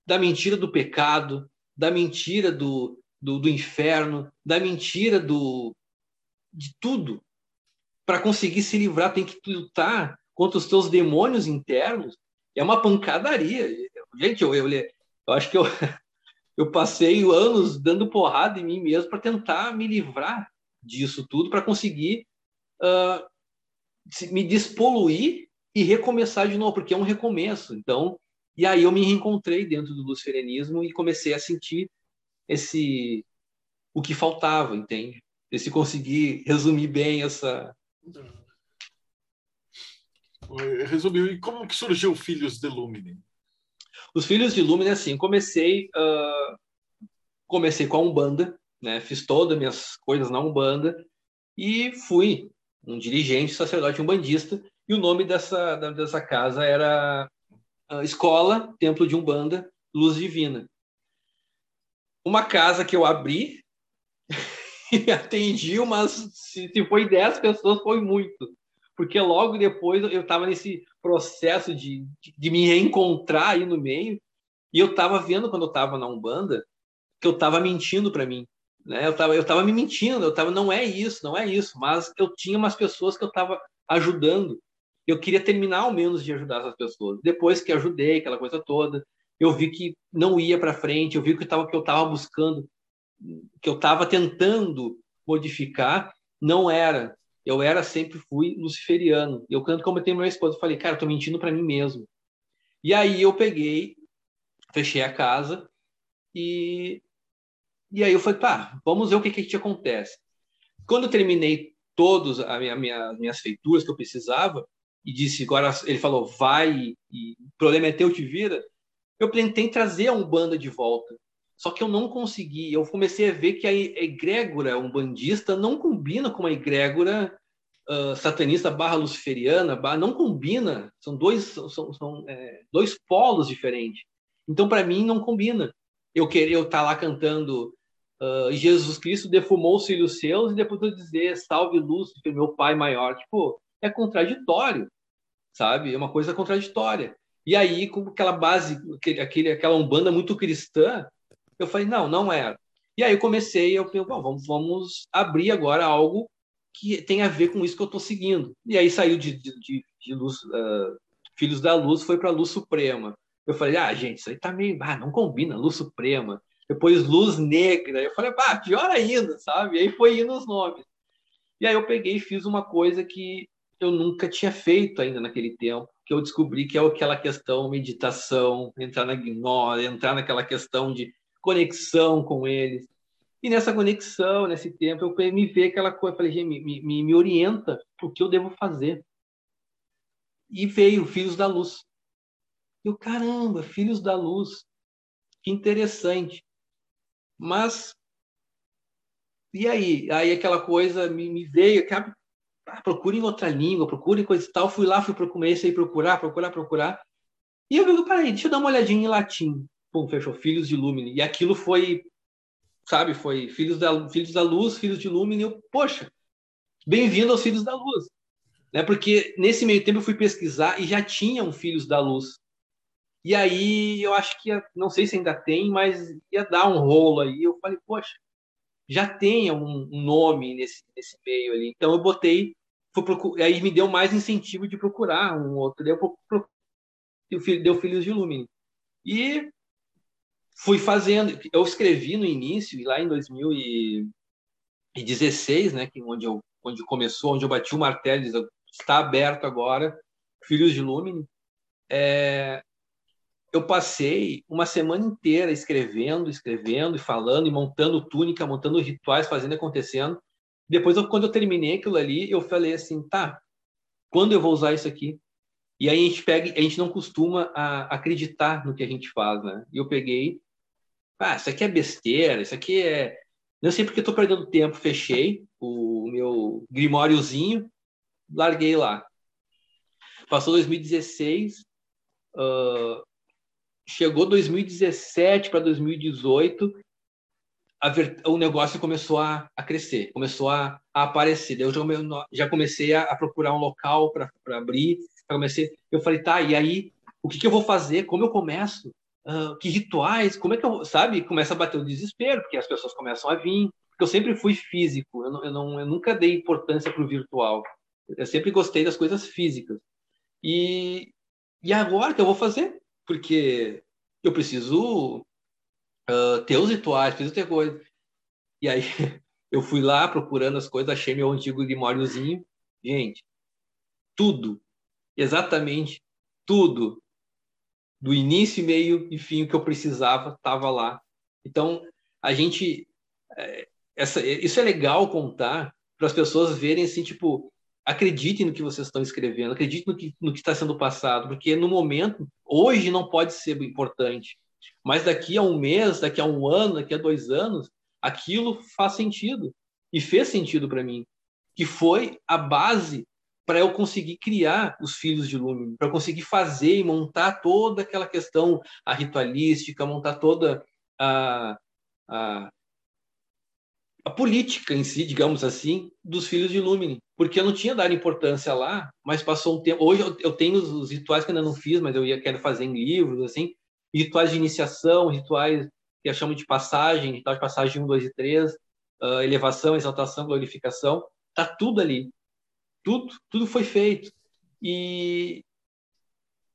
C: da mentira do pecado, da mentira do, do, do inferno, da mentira do de tudo. Para conseguir se livrar, tem que lutar contra os teus demônios internos é uma pancadaria. Gente, eu, eu, eu acho que eu, eu passei anos dando porrada em mim mesmo para tentar me livrar disso tudo, para conseguir uh, me despoluir e recomeçar de novo, porque é um recomeço. Então, e aí eu me reencontrei dentro do luciferianismo e comecei a sentir esse o que faltava, entende? Se conseguir resumir bem essa
B: resumiu. E como que surgiu Filhos de Lumine?
C: Os Filhos de Lumine, assim, comecei uh, comecei com a Umbanda, né? Fiz todas as minhas coisas na Umbanda e fui um dirigente, sacerdote umbandista. E o nome dessa, dessa casa era uh, Escola Templo de Umbanda Luz Divina. Uma casa que eu abri e atendi umas, se, se foi 10 pessoas, foi muito porque logo depois eu estava nesse processo de, de, me reencontrar aí no meio, e eu estava vendo quando eu estava na Umbanda que eu estava mentindo para mim. Né? Eu estava eu tava me mentindo, eu estava, não é isso, não é isso, mas eu tinha umas pessoas que eu estava ajudando. Eu queria terminar ao menos de ajudar essas pessoas. Depois que ajudei, aquela coisa toda, eu vi que não ia para frente, eu vi que, tava, que eu estava buscando, que eu estava tentando modificar, não era eu era sempre fui luciferiano. Eu canto como tenho meu esposo, eu falei, cara, eu tô mentindo para mim mesmo. E aí eu peguei, fechei a casa e e aí eu falei, pá, vamos ver o que que, acontece. Quando eu terminei todos as minha, minha, minhas feituras que eu precisava e disse, agora ele falou, vai e o problema é teu, te vira. Eu tentei trazer a Umbanda de volta. Só que eu não consegui. Eu comecei a ver que a egrégora umbandista não combina com a egrégora uh, satanista barra luciferiana, barra, não combina. São dois, são, são é, dois polos diferentes. Então, para mim, não combina. Eu querer eu estar tá lá cantando uh, Jesus Cristo defumou os filhos seus e depois eu dizer salve Lúcifer, meu pai maior. Tipo, é contraditório, sabe? É uma coisa contraditória. E aí, com aquela base, aquele, aquela umbanda muito cristã, eu falei, não, não era. E aí eu comecei, eu falei, bom, vamos, vamos abrir agora algo que tem a ver com isso que eu estou seguindo. E aí saiu de, de, de, de luz, uh, Filhos da Luz, foi para Luz Suprema. Eu falei, ah, gente, isso aí tá meio, ah, não combina, Luz Suprema. Depois Luz Negra. Eu falei, ah, pior ainda, sabe? E aí foi indo os nomes. E aí eu peguei e fiz uma coisa que eu nunca tinha feito ainda naquele tempo, que eu descobri que é aquela questão meditação, entrar na gnose, entrar naquela questão de conexão com eles. E nessa conexão, nesse tempo, eu me ver aquela coisa, falei, gente, me, me, me orienta o que eu devo fazer. E veio Filhos da Luz. Eu, caramba, Filhos da Luz. que interessante. Mas e aí? Aí aquela coisa me, me veio, aquela, ah, procure em outra língua, procure coisa e tal. Fui lá, fui comecei a procurar, procurar, procurar. E eu digo, peraí, deixa eu dar uma olhadinha em latim. Pum, fechou, Filhos de Lumine. E aquilo foi, sabe, foi Filhos da, filhos da Luz, Filhos de Lumine. Eu, poxa, bem-vindo aos Filhos da Luz. Né? Porque nesse meio tempo eu fui pesquisar e já tinham Filhos da Luz. E aí eu acho que, ia, não sei se ainda tem, mas ia dar um rolo aí. Eu falei, poxa, já tem um, nome nesse, nesse meio ali. Então eu botei, fui aí me deu mais incentivo de procurar um outro. Daí eu deu Filhos de Lumine. E fui fazendo, eu escrevi no início, lá em 2016, né, que onde eu onde começou, onde eu bati o martelo, está aberto agora, Filhos de Lumine. É, eu passei uma semana inteira escrevendo, escrevendo e falando e montando túnica, montando rituais, fazendo acontecendo. Depois, eu, quando eu terminei aquilo ali, eu falei assim, tá, quando eu vou usar isso aqui? E aí a gente pega, a gente não costuma a, acreditar no que a gente faz, né? E eu peguei, ah, isso aqui é besteira, isso aqui é, não sei porque estou perdendo tempo, fechei o meu grimóriozinho, larguei lá. Passou 2016, uh, chegou 2017 para 2018, ver, o negócio começou a, a crescer, começou a, a aparecer. Eu já, já comecei a, a procurar um local para abrir. Comecei, eu falei, tá, e aí, o que, que eu vou fazer? Como eu começo? Que rituais? Como é que eu, sabe? Começa a bater o desespero, porque as pessoas começam a vir. Porque eu sempre fui físico, eu, não, eu, não, eu nunca dei importância para o virtual. Eu sempre gostei das coisas físicas. E, e agora que eu vou fazer? porque eu preciso uh, ter os rituais, preciso ter coisa. E aí eu fui lá procurando as coisas, achei meu antigo grimóriozinho. Gente, tudo, exatamente tudo, do início, meio e fim, o que eu precisava, estava lá. Então, a gente. É, essa, isso é legal contar para as pessoas verem assim, tipo, acreditem no que vocês estão escrevendo, acreditem no que está sendo passado, porque no momento, hoje não pode ser importante, mas daqui a um mês, daqui a um ano, daqui a dois anos, aquilo faz sentido e fez sentido para mim, que foi a base para eu conseguir criar os filhos de Lúmine, para conseguir fazer e montar toda aquela questão a ritualística, montar toda a, a a política em si, digamos assim, dos filhos de Lumine, porque eu não tinha dado importância lá, mas passou um tempo. Hoje eu, tenho os, rituais que ainda não fiz, mas eu ia, quero fazer em livros, assim, rituais de iniciação, rituais que chamo de passagem, ritual de passagem 1, 2 e 3, uh, elevação, exaltação, glorificação, tá tudo ali. Tudo, tudo foi feito. E,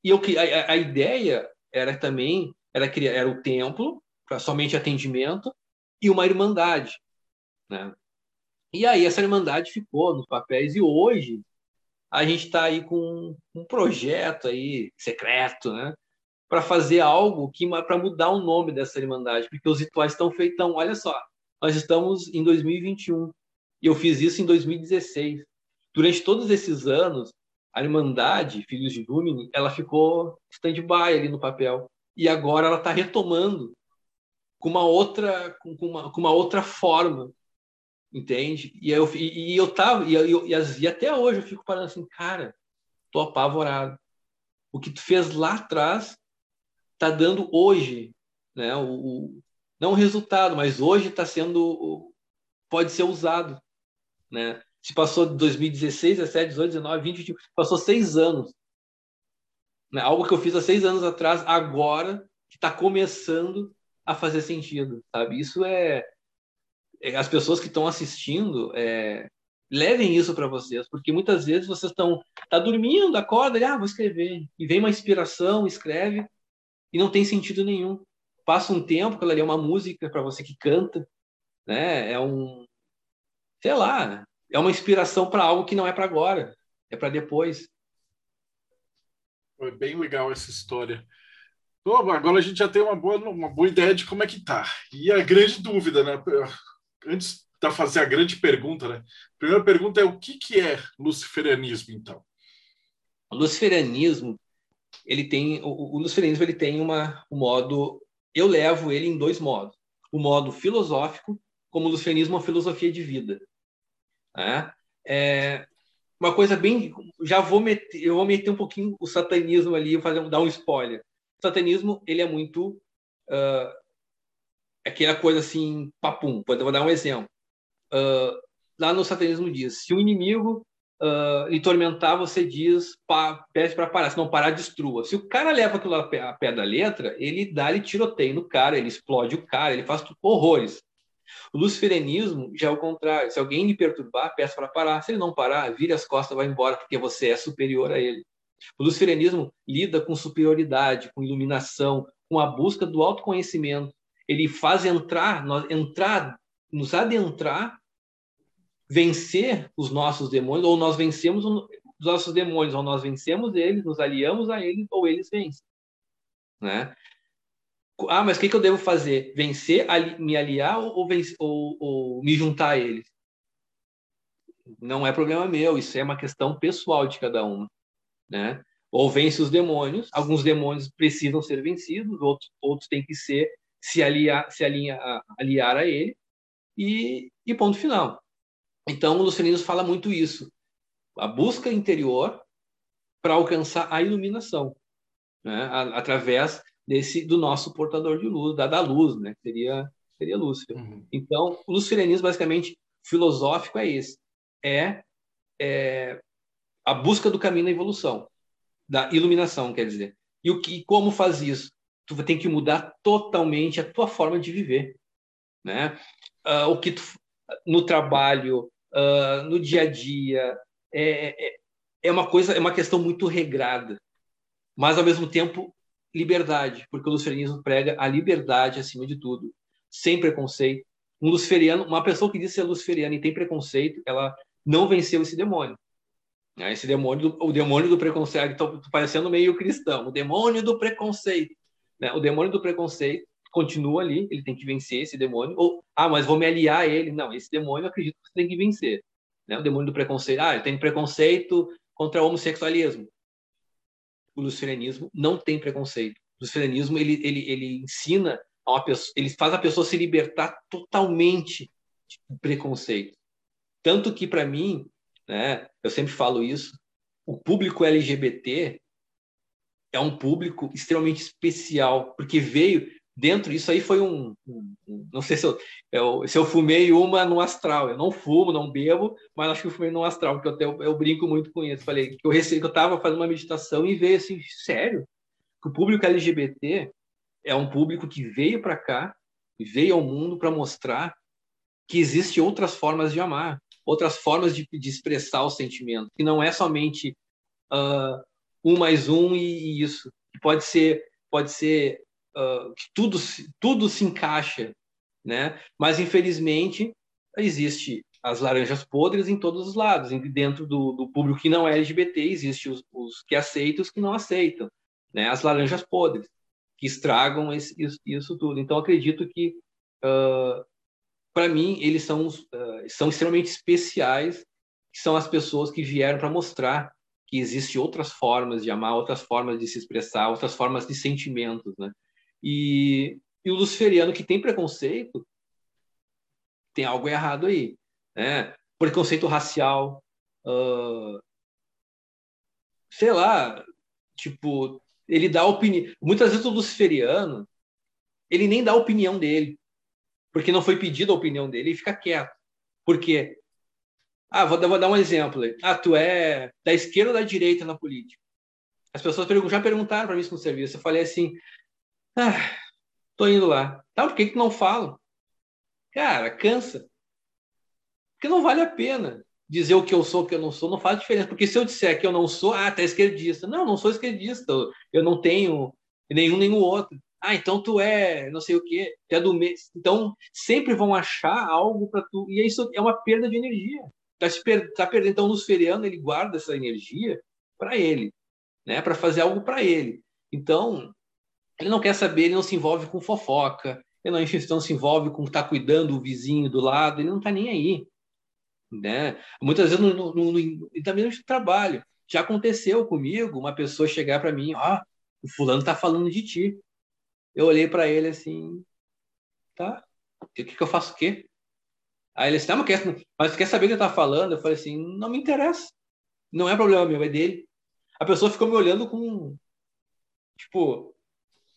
C: e eu, a, a ideia era também era criar era o templo para somente atendimento e uma irmandade né? E aí essa irmandade ficou nos papéis e hoje a gente está aí com um projeto aí secreto, né? Para fazer algo que para mudar o nome dessa irmandade, porque os rituais estão feitos. Então, olha só, nós estamos em 2021 e eu fiz isso em 2016. Durante todos esses anos, a Irmandade Filhos de Lumine, ela ficou stand-by ali no papel. E agora ela está retomando com uma outra, com uma, com uma outra forma entende? E eu, e, e eu tava, e, eu, e, até hoje eu fico parando assim, cara, tô apavorado. O que tu fez lá atrás tá dando hoje, né? O, o não o resultado, mas hoje está sendo, pode ser usado, né? Se passou de 2016, 17, 18, 19, 20, 21, passou seis anos. Né? Algo que eu fiz há seis anos atrás, agora está começando a fazer sentido, sabe? Isso é é, as pessoas que estão assistindo é, levem isso para vocês, porque muitas vezes vocês estão tá dormindo, acorda, ah, vou escrever, e vem uma inspiração, escreve, e não tem sentido nenhum. Passa um tempo, ali é uma música para você que canta, né? É um, sei lá, é uma inspiração para algo que não é para agora, é para depois.
B: Foi bem legal essa história. Agora a gente já tem uma boa, uma boa ideia de como é que tá. E a grande dúvida, né? antes de fazer a grande pergunta, né? A primeira pergunta é o que, que é luciferianismo, então?
C: O luciferianismo, ele tem o, o luciferianismo ele tem uma, um modo eu levo ele em dois modos. O modo filosófico, como o lucianismo é uma filosofia de vida. É, é uma coisa bem... Já vou meter, eu vou meter um pouquinho o satanismo ali, fazer, dar um spoiler. O satanismo, ele é muito... Uh, aquela coisa assim, papum. Vou dar um exemplo. Uh, lá no satanismo diz, se o inimigo uh, lhe tormentar, você diz, pá, pede para parar, se não parar, destrua. Se o cara leva aquilo a pé, a pé da letra, ele dá-lhe tiroteio no cara, ele explode o cara, ele faz horrores. O luciferianismo já é o contrário. Se alguém lhe perturbar, peça para parar. Se ele não parar, vire as costas, vai embora, porque você é superior a ele. O luciferianismo lida com superioridade, com iluminação, com a busca do autoconhecimento. Ele faz entrar, nós, entrar, nos adentrar vencer os nossos demônios, ou nós vencemos os nossos demônios, ou nós vencemos eles, nos aliamos a eles, ou eles vencem. Né? Ah, mas o que, que eu devo fazer? Vencer, ali, me aliar ou, vencer, ou, ou me juntar a eles? Não é problema meu, isso é uma questão pessoal de cada um. Né? Ou vence os demônios, alguns demônios precisam ser vencidos, outros, outros têm que ser se aliar, se aliar, a ele, e, e ponto final. Então, o Lucianismo fala muito isso, a busca interior para alcançar a iluminação, né? através desse do nosso portador de luz, da, da luz, né? Seria seria Lúcifer. Uhum. Então, o luciferianismo basicamente filosófico é esse, é, é, a busca do caminho da evolução, da iluminação, quer dizer. E o que, como faz isso? Tu tem que mudar totalmente a tua forma de viver, né? Uh, o que tu, no trabalho, uh, no dia a dia. É, é, é uma coisa, é uma questão muito regrada, mas ao mesmo tempo liberdade, porque o luciferianismo prega a liberdade acima de tudo, sem preconceito. Um luciferiano, uma pessoa que diz ser luciferiana e tem preconceito, ela não venceu esse demônio. Né? Esse demônio, o demônio do preconceito, estou parecendo meio cristão, o demônio do preconceito. Né? O demônio do preconceito continua ali, ele tem que vencer esse demônio, ou, ah, mas vou me aliar a ele. Não, esse demônio eu acredito que você tem que vencer. Né? O demônio do preconceito, ah, ele tem preconceito contra o homossexualismo. O luciferianismo não tem preconceito. O luciferianismo, ele, ele, ele ensina a uma pessoa, ele faz a pessoa se libertar totalmente de preconceito. Tanto que, para mim, né, eu sempre falo isso, o público LGBT é um público extremamente especial, porque veio dentro isso aí foi um, um, um, não sei se eu, eu, se eu fumei uma no astral. Eu não fumo não bebo mas acho que eu fumei no astral porque eu, eu, eu brinco muito com isso. Falei que eu recebi que eu estava fazendo uma meditação e veio assim sério? Que o público LGBT é um público que veio para cá veio ao mundo para mostrar que existem outras formas de amar outras formas de, de expressar o sentimento que não é somente uh, um mais um e, e isso. Pode ser pode ser uh, que tudo, tudo se encaixa, né? Mas, infelizmente, existe as laranjas podres em todos os lados. Dentro do, do público que não é LGBT, existe os, os, que aceitam os que não aceitam. Né? As laranjas podres, que estragam esse, isso, isso, tudo. Então, acredito que, uh, para mim, eles são, uh, são extremamente especiais, que são as pessoas que vieram para mostrar que existem outras formas de amar, outras formas de se expressar, outras formas de sentimentos, né? E, e o luciferiano que tem preconceito tem algo errado aí, né? Preconceito racial, uh, sei lá, tipo, ele dá opinião. Muitas vezes o luciferiano ele nem dá a opinião dele, porque não foi pedida a opinião dele e fica quieto. Por quê? Ah, vou, vou dar um exemplo. Ah, tu é da esquerda ou da direita na política? As pessoas já perguntaram para mim isso no serviço. Eu falei assim: ah, tô indo lá. Tá, por que, que não falo? Cara, cansa. Porque não vale a pena dizer o que eu sou, o que eu não sou, não faz diferença. Porque se eu disser que eu não sou, ah, tá esquerdista. Não, não sou esquerdista. Eu não tenho nenhum o outro. Ah, então tu é não sei o quê, tu é do mês. Então sempre vão achar algo para tu. E isso é uma perda de energia. Tá, se per... tá perdendo. Então, nos ferianos, ele guarda essa energia para ele, né? Para fazer algo para ele. Então, ele não quer saber, ele não se envolve com fofoca, ele não, não se envolve com estar tá cuidando do vizinho do lado, ele não está nem aí. Né? Muitas vezes, no, no, no, também no trabalho. Já aconteceu comigo uma pessoa chegar para mim, ó, oh, o fulano está falando de ti. Eu olhei para ele assim, tá? O que, que eu faço o quê? Aí ele disse, não, mas quer, mas quer saber o que ele tá falando? Eu falei assim, não me interessa. Não é problema meu, é dele. A pessoa ficou me olhando com, tipo,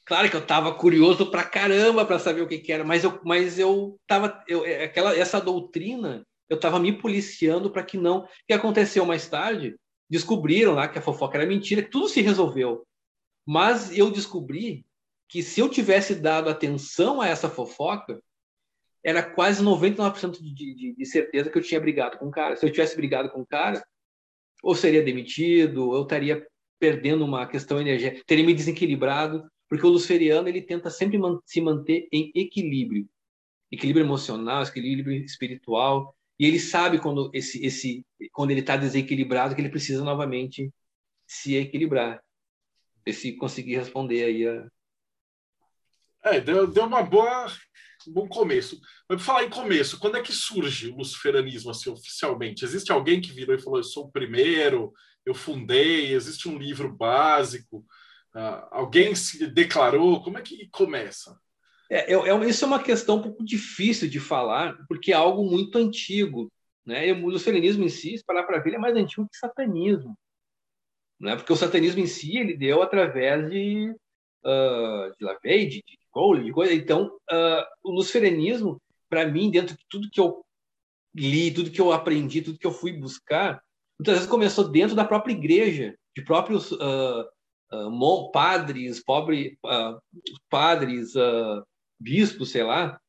C: claro que eu tava curioso pra caramba para saber o que, que era, mas eu, mas eu tava, eu, é, aquela, essa doutrina, eu tava me policiando para que não, o que aconteceu mais tarde? Descobriram lá que a fofoca era mentira, que tudo se resolveu. Mas eu descobri que se eu tivesse dado atenção a essa fofoca, era quase 99% de, de, de certeza que eu tinha brigado com o cara. Se eu tivesse brigado com o cara, ou seria demitido, ou eu estaria perdendo uma questão energética, teria me desequilibrado, porque o luciferiano ele tenta sempre man se manter em equilíbrio, equilíbrio emocional, equilíbrio espiritual, e ele sabe quando esse esse quando ele está desequilibrado que ele precisa novamente se equilibrar. Se conseguir responder aí a
B: é, deu, deu uma boa um bom começo. Mas falar em começo, quando é que surge o luciferanismo assim, oficialmente? Existe alguém que virou e falou: Eu sou o primeiro, eu fundei, existe um livro básico? Uh, alguém se declarou? Como é que começa?
C: É, é, isso é uma questão um pouco difícil de falar, porque é algo muito antigo. Né? E o luciferianismo em si, se parar para ver, é mais antigo que o satanismo. Né? Porque o satanismo em si ele deu através de, uh, de Lavey, de, Cole, de coisa. Então, uh, o luciferianismo, para mim, dentro de tudo que eu li, tudo que eu aprendi, tudo que eu fui buscar, muitas vezes começou dentro da própria igreja, de próprios uh, uh, padres, pobre, uh, padres, bispos, sei lá,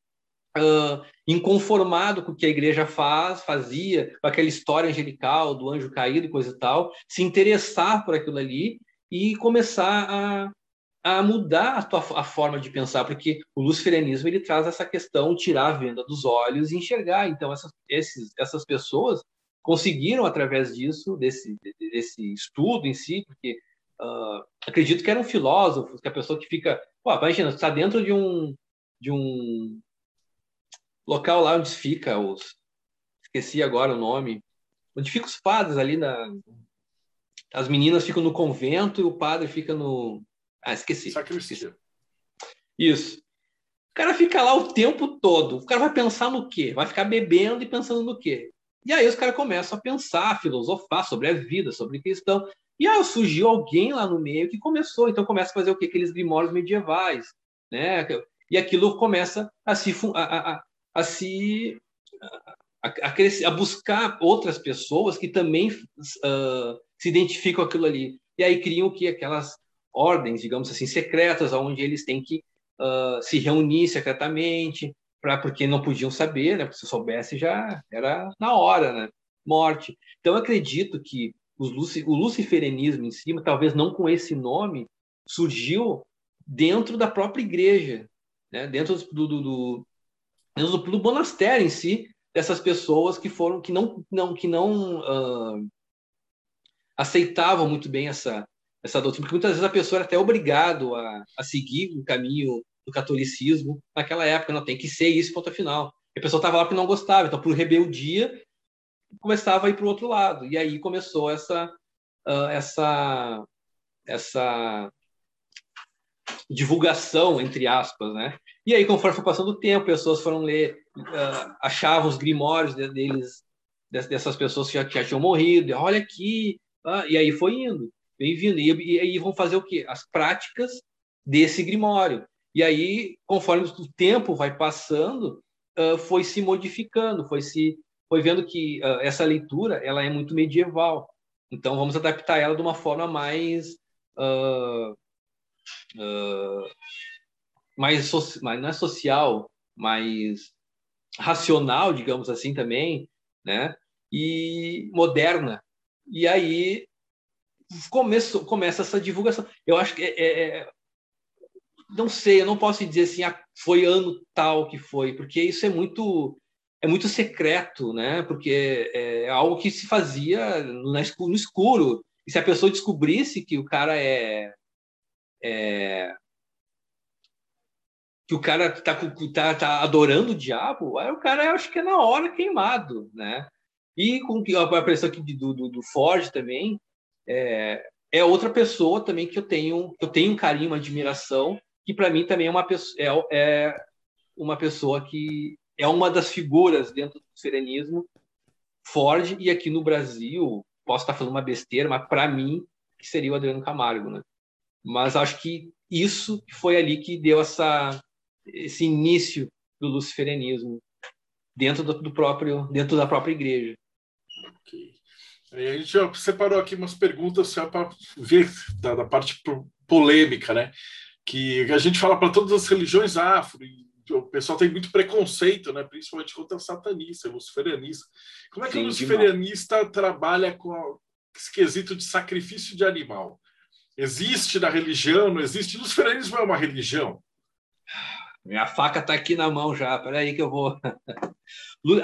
C: inconformado com o que a igreja faz, fazia, com aquela história angelical do anjo caído e coisa e tal, se interessar por aquilo ali e começar a, a mudar a, tua, a forma de pensar, porque o luciferianismo ele traz essa questão tirar a venda dos olhos e enxergar. Então essas, esses, essas pessoas conseguiram através disso, desse, desse estudo em si, porque uh, acredito que eram filósofos, que a pessoa que fica, pô, imagina, está dentro de um de um local lá onde fica os esqueci agora o nome, onde ficam os padres ali na as meninas ficam no convento e o padre fica no ah, esqueci.
B: Sacristia.
C: Isso. O cara fica lá o tempo todo. O cara vai pensar no quê? Vai ficar bebendo e pensando no quê? E aí os caras começam a pensar, a filosofar sobre a vida, sobre questão. E aí surgiu alguém lá no meio que começou. Então começa a fazer o quê? Aqueles grimórios medievais. Né? E aquilo começa a se, a, a, a se a, a, a, buscar outras pessoas que também uh, se identificam aquilo ali. E aí criam que? Aquelas ordens, digamos assim, secretas, onde eles têm que uh, se reunir secretamente, pra, porque não podiam saber, né? Porque se soubesse já era na hora, né? Morte. Então, acredito que o luciferianismo em cima, talvez não com esse nome, surgiu dentro da própria igreja, né? dentro do, do, do, dentro do monastério em si, dessas pessoas que foram que não não que não uh, aceitavam muito bem essa essa doutrina, porque muitas vezes a pessoa era até obrigado a, a seguir o caminho do catolicismo naquela época, não tem que ser isso, ponto final. A pessoa estava lá porque não gostava, então por rebeldia começava a ir para o outro lado, e aí começou essa uh, essa essa divulgação entre aspas, né? E aí conforme foi passando o tempo, pessoas foram ler, uh, achavam os grimórios deles dessas pessoas que já, já tinham morrido, e, olha aqui, uh, e aí foi indo. Bem-vindo. E, aí vão fazer o quê? As práticas desse grimório. E aí, conforme o tempo vai passando, uh, foi se modificando, foi se foi vendo que uh, essa leitura ela é muito medieval. Então vamos adaptar ela de uma forma mais uh, mais, so, mais não é social, mais racional, digamos assim também, né? E moderna. E aí começou, começa essa divulgação. Eu acho que é, é, é, não sei, eu não posso dizer assim, ah, foi ano tal que foi, porque isso é muito é muito secreto, né? Porque é, é algo que se fazia no escuro. E se a pessoa descobrisse que o cara é, é que o cara está tá, tá adorando o diabo, aí o cara, acho que é na hora queimado, né? E com a aparição aqui do, do, do Ford também, é, é outra pessoa também que eu tenho, eu tenho um carinho, uma admiração, que para mim também é uma pessoa, é, é uma pessoa que é uma das figuras dentro do luciferianismo Ford e aqui no Brasil posso estar falando uma besteira, mas para mim que seria o Adriano Camargo, né? Mas acho que isso foi ali que deu essa esse início do luciferianismo dentro do, do próprio dentro da própria igreja.
B: Okay. A gente já separou aqui umas perguntas para ver da, da, parte polêmica, né? Que a gente fala para todas as religiões afro, e o pessoal tem muito preconceito, né? Principalmente contra o satanista, o luciferianista. Como é que Sim, o luciferianista demais. trabalha com esse quesito de sacrifício de animal? Existe na religião, não existe? O luciferianismo é uma religião?
C: Minha faca está aqui na mão já, peraí que eu vou.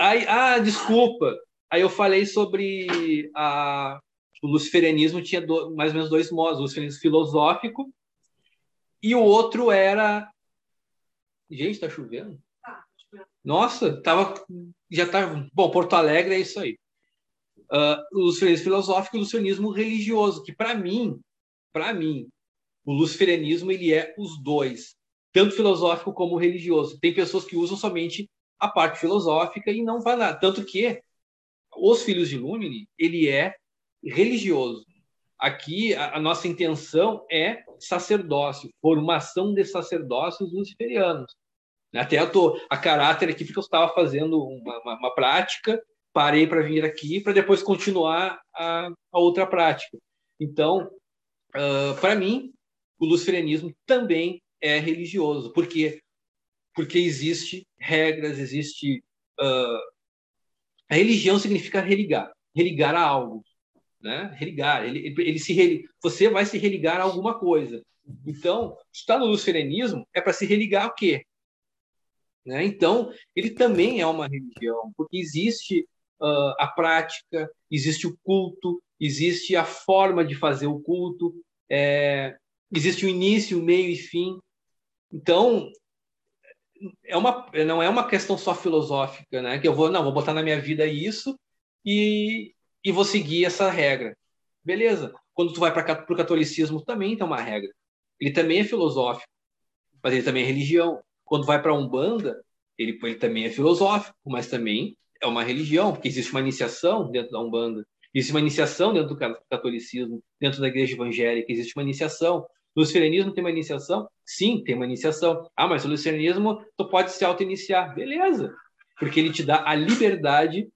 C: Aí, ah, desculpa. Aí eu falei sobre a, o luciferianismo tinha do, mais ou menos dois modos, o luciferianismo filosófico e o outro era gente, está chovendo? Tá, Nossa, tava já tá bom. Porto Alegre é isso aí. Uh, o luciferianismo filosófico e o luciferianismo religioso, que para mim, para mim, o luciferianismo ele é os dois, tanto filosófico como religioso. Tem pessoas que usam somente a parte filosófica e não vai lá. Tanto que os Filhos de Lumine, ele é religioso. Aqui, a, a, nossa intenção é sacerdócio, formação de sacerdócios luciferianos. Até eu tô, a caráter aqui, porque eu estava fazendo uma, uma, uma prática, parei para vir aqui, para depois continuar a, a, outra prática. Então, uh, para mim, o luciferianismo também é religioso. Por quê? Porque existe regras, existe uh, a religião significa religar, religar a algo, né? Religar, ele, ele se você vai se religar a alguma coisa. Então, está no luciferianismo é para se religar a quê? Né? Então, ele também é uma religião, porque existe uh, a prática, existe o culto, existe a forma de fazer o culto, é, existe o início, o meio e fim. Então, é uma, não é uma questão só filosófica, né? Que eu vou, não, vou botar na minha vida isso e, e vou seguir essa regra. Beleza. Quando tu vai para o catolicismo, também tem uma regra. Ele também é filosófico, mas ele também é religião. Quando vai para a Umbanda, ele, ele também é filosófico, mas também é uma religião, porque existe uma iniciação dentro da Umbanda. Existe uma iniciação dentro do catolicismo, dentro da igreja evangélica, existe uma iniciação. No luciferianismo tem uma iniciação? Sim, tem uma iniciação. Ah, mas o luciferianismo tu pode se auto-iniciar. Beleza, porque ele te dá a liberdade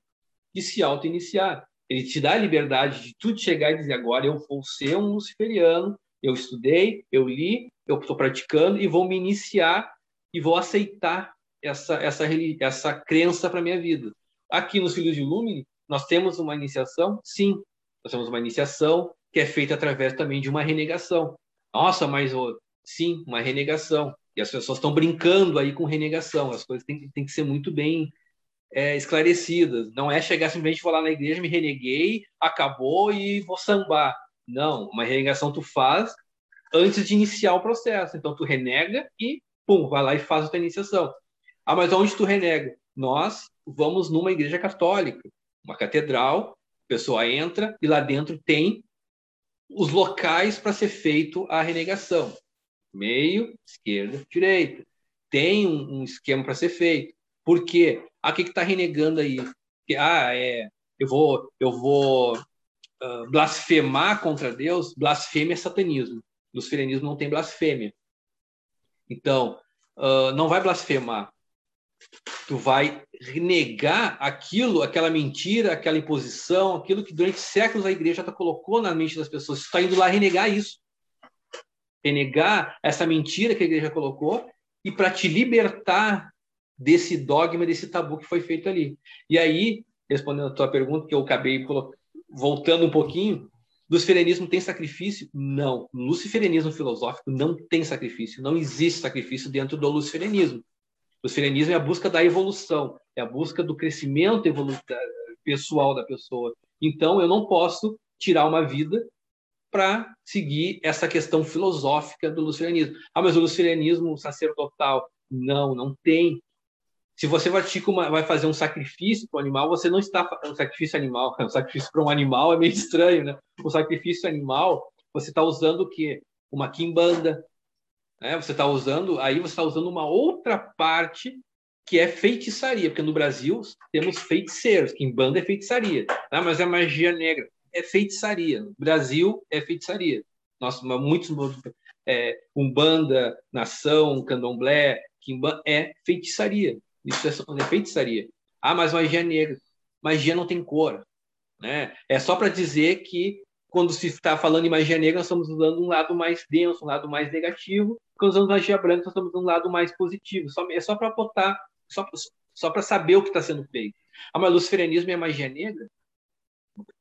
C: de se auto-iniciar. Ele te dá a liberdade de tu chegar e dizer agora eu vou ser um luciferiano, eu estudei, eu li, eu estou praticando e vou me iniciar e vou aceitar essa essa essa crença para minha vida. Aqui nos Filhos de Lumine, nós temos uma iniciação? Sim, nós temos uma iniciação que é feita através também de uma renegação. Nossa, mas sim, uma renegação. E as pessoas estão brincando aí com renegação. As coisas têm, têm que ser muito bem é, esclarecidas. Não é chegar simplesmente falar na igreja, me reneguei, acabou e vou sambar. Não, uma renegação tu faz antes de iniciar o processo. Então tu renega e pum, vai lá e faz a tua iniciação. Ah, mas onde tu renega? Nós vamos numa igreja católica, uma catedral, a pessoa entra e lá dentro tem os locais para ser feito a renegação. Meio, esquerda, direita. Tem um, um esquema para ser feito. Por quê? Ah, que está renegando aí? Que, ah, é, eu vou, eu vou uh, blasfemar contra Deus. Blasfêmia é satanismo. Luciferianismo não tem blasfêmia. Então, uh, não vai blasfemar tu vai negar aquilo, aquela mentira, aquela imposição, aquilo que durante séculos a igreja já colocou na mente das pessoas. Tu está indo lá renegar isso. Renegar essa mentira que a igreja colocou e para te libertar desse dogma, desse tabu que foi feito ali. E aí, respondendo a tua pergunta, que eu acabei voltando um pouquinho, luciferianismo tem sacrifício? Não. Luciferianismo filosófico não tem sacrifício. Não existe sacrifício dentro do luciferianismo. Luciferianismo é a busca da evolução, é a busca do crescimento pessoal da pessoa. Então, eu não posso tirar uma vida para seguir essa questão filosófica do luciferianismo. Ah, mas o luciferianismo sacerdotal, não, não tem. Se você vai, uma, vai fazer um sacrifício para o animal, você não está um sacrifício animal, um sacrifício para um animal é meio estranho, né? O sacrifício animal, você está usando o quê? Uma quimbanda, Né? Você está usando, aí você está usando uma outra parte que é feitiçaria, porque no Brasil temos feiticeiros, que em banda é feitiçaria, ah, mas é magia negra, é feitiçaria. No Brasil é feitiçaria. Nossa, muitos é, umbanda, nação, candomblé, quimban, é feitiçaria. Isso é, é feitiçaria. Ah, mas magia negra. Magia não tem cor. Né? É só para dizer que quando se está falando em magia negra, nós estamos usando um lado mais denso, um lado mais negativo. Quando usamos magia branca, nós estamos usando um lado mais positivo. Só, é só para botar, só, só para saber o que está sendo feito. Ah, mas luciferianismo é magia negra?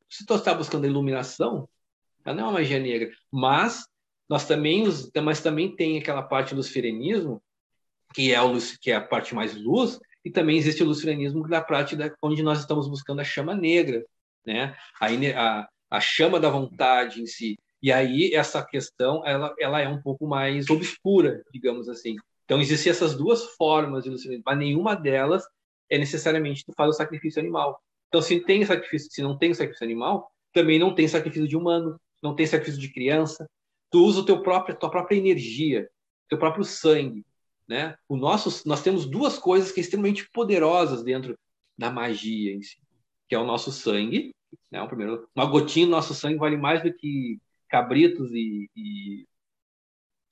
C: Se tu está buscando iluminação, ela não é uma magia negra. Mas nós também, mas também tem aquela parte do luciferianismo, que é, o, que é a parte mais luz, e também existe o luciferianismo da prática onde nós estamos buscando a chama negra, né? A, a, a chama da vontade em si. E aí essa questão ela, ela é um pouco mais obscura, digamos assim. Então existem essas duas formas de luciferianismo, mas nenhuma delas é necessariamente tu faz o sacrifício animal. Então se tem sacrifício, se não tem sacrifício animal, também não tem sacrifício de humano, não tem sacrifício de criança. Tu usa o teu próprio, tua própria energia, teu próprio sangue, né? O nosso, nós temos duas coisas que são extremamente poderosas dentro da magia em si, que é o nosso sangue, né? O primeiro, uma gotinha do nosso sangue vale mais do que cabritos e, e,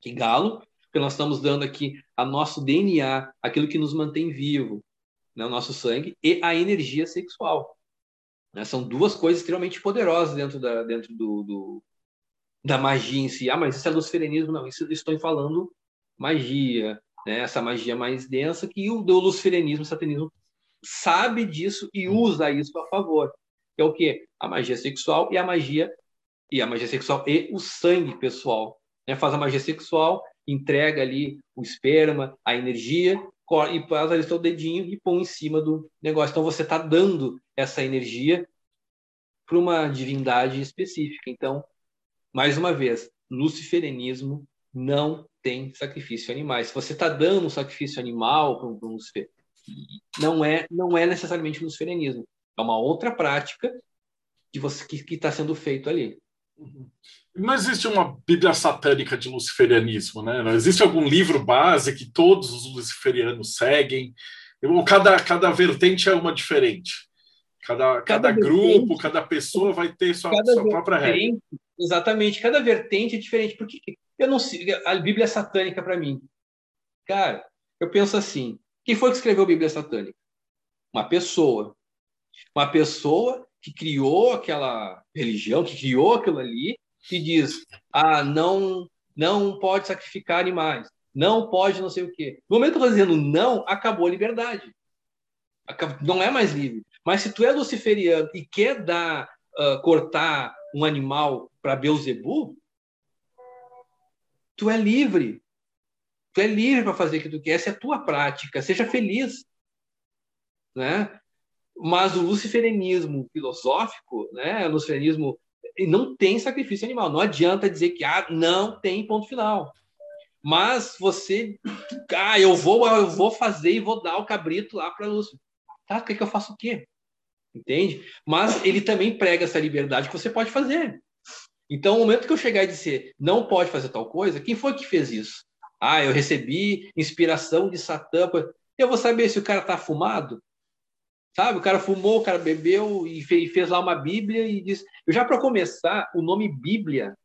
C: e galo, porque nós estamos dando aqui a nosso DNA, aquilo que nos mantém vivo, né? o nosso sangue e a energia sexual. Né? São duas coisas extremamente poderosas dentro da, dentro do, do da magia em si. Ah, mas isso é luciferianismo? Não, isso estou falando magia, né? essa magia mais densa, que o do luciferianismo, o satanismo, sabe disso e usa isso a favor. Que é o quê? A magia sexual e a magia e a magia sexual e o sangue pessoal. Né? Faz a magia sexual, entrega ali o esperma, a energia, e faz ali seu dedinho e põe em cima do negócio. Então você está dando essa energia para uma divindade específica. Então, mais uma vez, luciferianismo não tem sacrifício animal. Se você está dando um sacrifício animal para um, Lucifer, não é, não é necessariamente luciferianismo. É uma outra prática que você que está sendo feito ali.
B: Uhum. Não existe uma Bíblia satânica de luciferianismo, né? Não existe algum livro base que todos os luciferianos seguem. Cada, cada vertente é uma diferente. Cada, cada, cada grupo, vertente, cada pessoa vai ter sua, sua própria regra.
C: Exatamente, cada vertente é diferente. Porque eu não sei, a Bíblia é satânica para mim. Cara, eu penso assim: quem foi que escreveu a Bíblia satânica? Uma pessoa. Uma pessoa que criou aquela religião, que criou aquilo ali, que diz: ah, não, não pode sacrificar animais, não pode não sei o quê. No momento que eu estou dizendo não, acabou a liberdade. Não é mais livre. Mas se tu é luciferiano e quer dar, uh, cortar um animal para Beuzebu, tu é livre. Tu é livre para fazer o que tu quer, essa é a tua prática, seja feliz. Né? Mas o luciferianismo filosófico, né, o luciferianismo não tem sacrifício animal. Não adianta dizer que ah, não tem ponto final. Mas você, ah, eu vou, eu vou fazer e vou dar o cabrito lá para Lúcio. Tá, quer que eu faça o quê? Entende? Mas ele também prega essa liberdade que você pode fazer. Então, o momento que eu chegar e dizer não pode fazer tal coisa, quem foi que fez isso? Ah, eu recebi inspiração de Satã. Eu vou saber se o cara está fumado? Sabe? O cara fumou, o cara bebeu e fez lá uma Bíblia e diz. Eu já para começar, o nome Bíblia,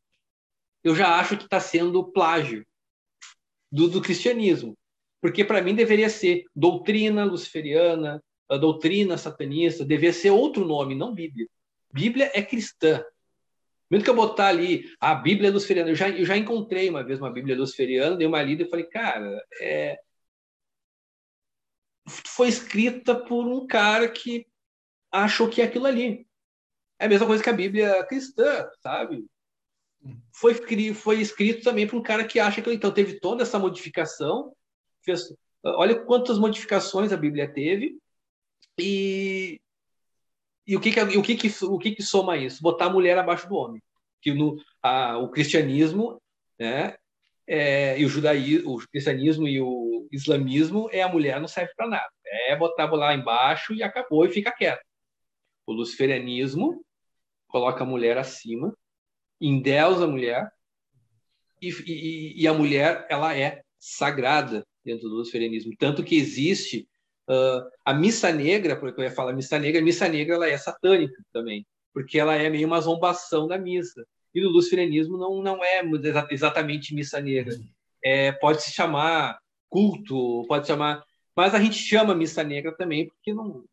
C: eu já acho que está sendo plágio do, do cristianismo. Porque para mim deveria ser doutrina luciferiana, doutrina satanista, deveria ser outro nome, não Bíblia. Bíblia é cristã. Mesmo que eu botar ali a Bíblia luciferiana, eu já, eu já encontrei uma vez uma Bíblia luciferiana, dei uma lida e falei, cara, é... foi escrita por um cara que achou que é aquilo ali. É a mesma coisa que a Bíblia cristã, sabe? Foi, foi escrito também por um cara que acha que então teve toda essa modificação. Fez, olha quantas modificações a Bíblia teve e e o que que, o que, que, o que, que soma isso? Botar a mulher abaixo do homem. Que no, a, o cristianismo né, é, e o judaísmo, o cristianismo e o islamismo é a mulher não serve para nada. É botar lá embaixo e acabou e fica quieto. O luciferianismo coloca a mulher acima, endeusa a mulher e, e, e, a mulher ela é sagrada dentro do luciferianismo. Tanto que existe uh, a missa negra, porque eu ia falar missa negra, a missa negra ela é satânica também, porque ela é meio uma zombação da missa. E no luciferianismo não, não é exatamente missa negra. É, pode se chamar culto, pode chamar. Mas a gente chama missa negra também, porque não,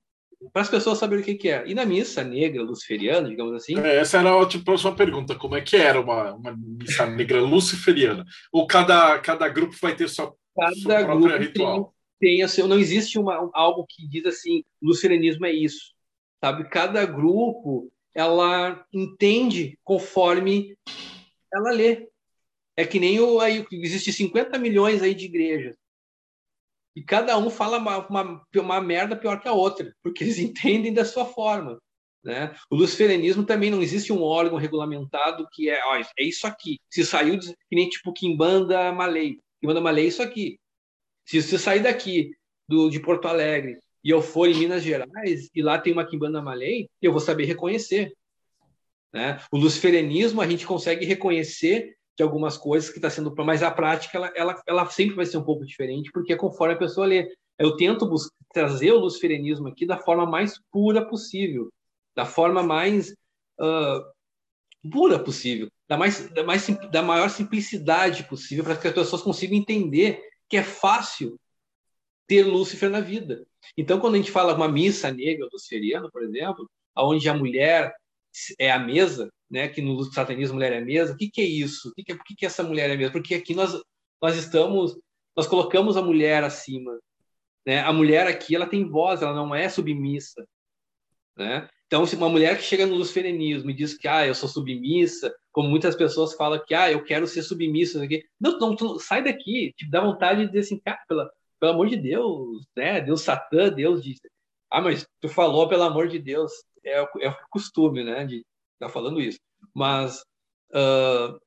C: para as pessoas saberem o que, que é. E na missa negra luciferiana, digamos assim.
B: É, essa era a tipo, próxima pergunta: como é que era uma, uma missa negra luciferiana? Ou cada, cada grupo vai ter sua, cada sua própria ritual?
C: Tem, assim, não existe uma, algo que diz assim: luciferianismo é isso. Sabe? Cada grupo ela entende conforme ela lê. É que nem o aí existe 50 milhões aí de igrejas e cada um fala uma, uma, uma merda pior que a outra, porque eles entendem da sua forma. Né? O luciferianismo também não existe um órgão regulamentado que é, ó, é isso aqui. Se saiu, que nem tipo Kimbanda Malay. Kimbanda Malay é isso aqui. Se você sair daqui do, de Porto Alegre e eu for em Minas Gerais e lá tem uma Kimbanda Malay, eu vou saber reconhecer. Né? O luciferianismo a gente consegue reconhecer de algumas coisas que está sendo, mas a prática ela, ela, ela sempre vai ser um pouco diferente, porque conforme a pessoa lê. Eu tento trazer o luciferianismo aqui da forma mais pura possível, da forma mais uh, pura possível, da, mais, da, mais, da maior simplicidade possível, para que as pessoas consigam entender que é fácil ter Lúcifer na vida. Então, quando a gente fala uma missa negra luciferiana, por exemplo, onde a mulher é a mesa, né, que no satanismo mulher é a mesa. O que, que é isso? O que, que é, por que, que essa mulher é a mesa? Porque aqui nós, nós estamos, nós colocamos a mulher acima. Né? A mulher aqui ela tem voz, ela não é submissa. Né? Então, se uma mulher que chega no luciferianismo e diz que ah, eu sou submissa, como muitas pessoas falam que ah, eu quero ser submissa, aqui. não, não, sai daqui, te dá vontade de dizer assim, cara, pela, pelo amor de Deus, né? Deus Satã, Deus diz, ah, mas tu falou pelo amor de Deus, é, é o costume, né? De estar tá falando isso. Mas, uh,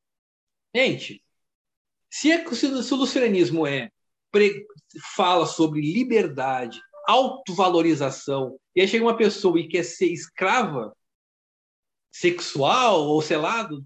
C: gente, se, é, se, se o luceranismo é pre, fala sobre liberdade, autovalorização, e aí chega uma pessoa e quer ser escrava sexual ou selado,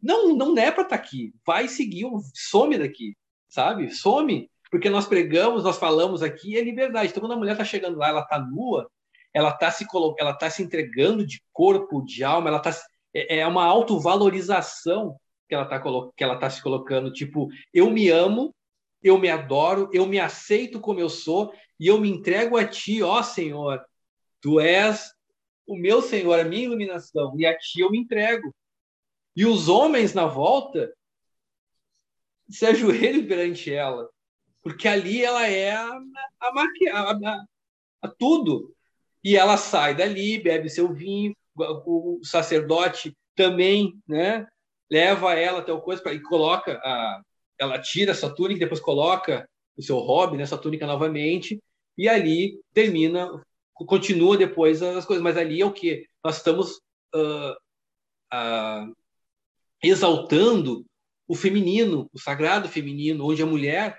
C: não, não é para estar tá aqui. Vai seguir, some daqui, sabe? Some, porque nós pregamos, nós falamos aqui, é liberdade. Então, quando a mulher está chegando lá, ela está nua, ela está se ela tá se entregando de corpo, de alma, ela tá é, é uma autovalorização que ela está que ela tá se colocando, tipo, eu me amo, eu me adoro, eu me aceito como eu sou e eu me entrego a ti, ó Senhor. Tu és o meu Senhor, a minha iluminação, e a ti eu me entrego. E os homens na volta se ajoelham perante ela, porque ali ela é a, a, a, a, a tudo. E ela sai dali, bebe seu vinho, o sacerdote também, né? Leva ela até o coisa pra, e coloca a, ela tira essa túnica, depois coloca o seu hobby nessa túnica novamente e ali termina, continua depois as coisas. Mas ali é o que nós estamos uh, uh, exaltando o feminino, o sagrado feminino, onde a mulher,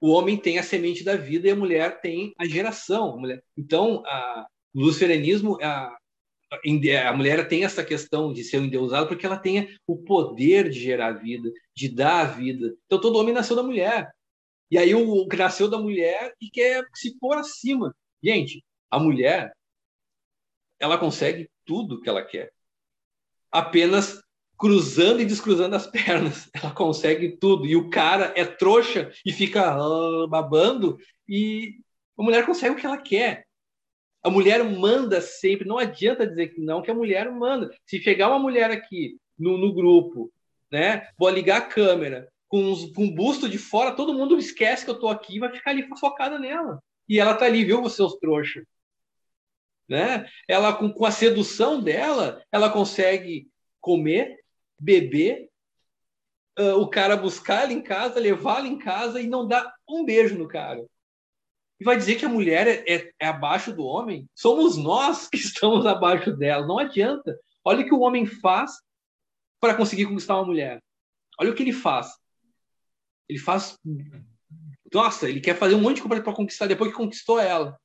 C: o homem tem a semente da vida e a mulher tem a geração. A mulher, então, a, no luciferianismo, a, a mulher tem essa questão de ser um endeusado porque ela tem o poder de gerar vida, de dar a vida. Então todo homem nasceu da mulher. E aí o que nasceu da mulher e quer se pôr acima. Gente, a mulher ela consegue tudo que ela quer. Apenas cruzando e descruzando as pernas. Ela consegue tudo. E o cara é trouxa e fica uh, babando e a mulher consegue o que ela quer. A mulher manda sempre, não adianta dizer que não, que a mulher manda. Se chegar uma mulher aqui no, no grupo, né, vou ligar a câmera, com, o busto de fora, todo mundo esquece que eu tô aqui e vai ficar ali focada nela. E ela tá ali, viu, seus trouxas? Né? Ela, com, com a sedução dela, ela consegue comer, beber, uh, o cara buscar ela em casa, levá-la em casa e não dar um beijo no cara e vai dizer que a mulher é, é, é, abaixo do homem? Somos nós que estamos abaixo dela. Não adianta. Olha o que o homem faz para conseguir conquistar uma mulher. Olha o que ele faz. Ele faz. Nossa, ele quer fazer um monte de coisa para conquistar depois que conquistou ela.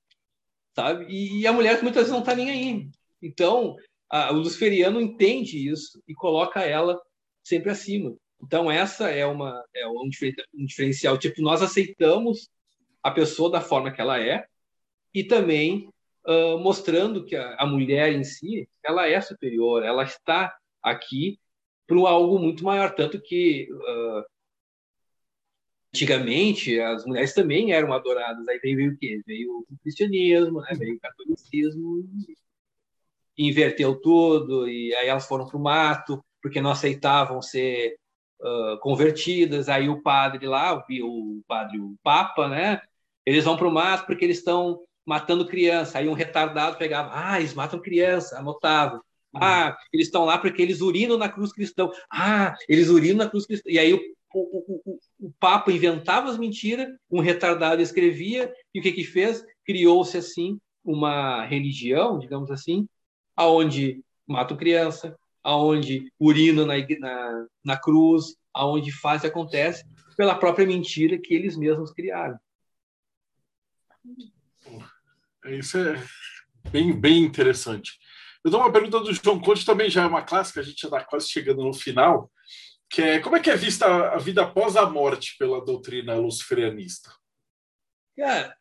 C: Sabe? E, e a mulher muitas vezes não está nem aí. Então, a, o luciferiano entende isso e coloca ela sempre acima. Então, essa é, uma, é um diferencial. Tipo, nós aceitamos a pessoa da forma que ela é e também uh, mostrando que a, a, mulher em si, ela é superior, ela está aqui para algo muito maior. Tanto que, uh, antigamente, as mulheres também eram adoradas. Aí veio, veio o quê? Veio o cristianismo, né? veio o catolicismo, inverteu tudo, e aí elas foram para o mato, porque não aceitavam ser uh, convertidas. Aí o padre lá, o, o padre, o papa, né? Eles vão para o mato porque eles estão matando criança. Aí um retardado pegava, ah, eles matam criança, anotava. Ah, eles estão lá porque eles urinam na cruz cristã. Ah, eles urinam na cruz cristã. E aí o, o, Papa inventava as mentiras, um retardado escrevia, e o que que fez? Criou-se assim uma religião, digamos assim, aonde matam criança, aonde urinam na, na, na cruz, aonde faz e acontece, pela própria mentira que eles mesmos criaram.
B: Isso é bem, bem interessante. Eu dou uma pergunta do João Conte, também já é uma clássica, a gente já está quase chegando no final, que é como é que é vista a vida após a morte pela doutrina luciferianista?
C: Cara,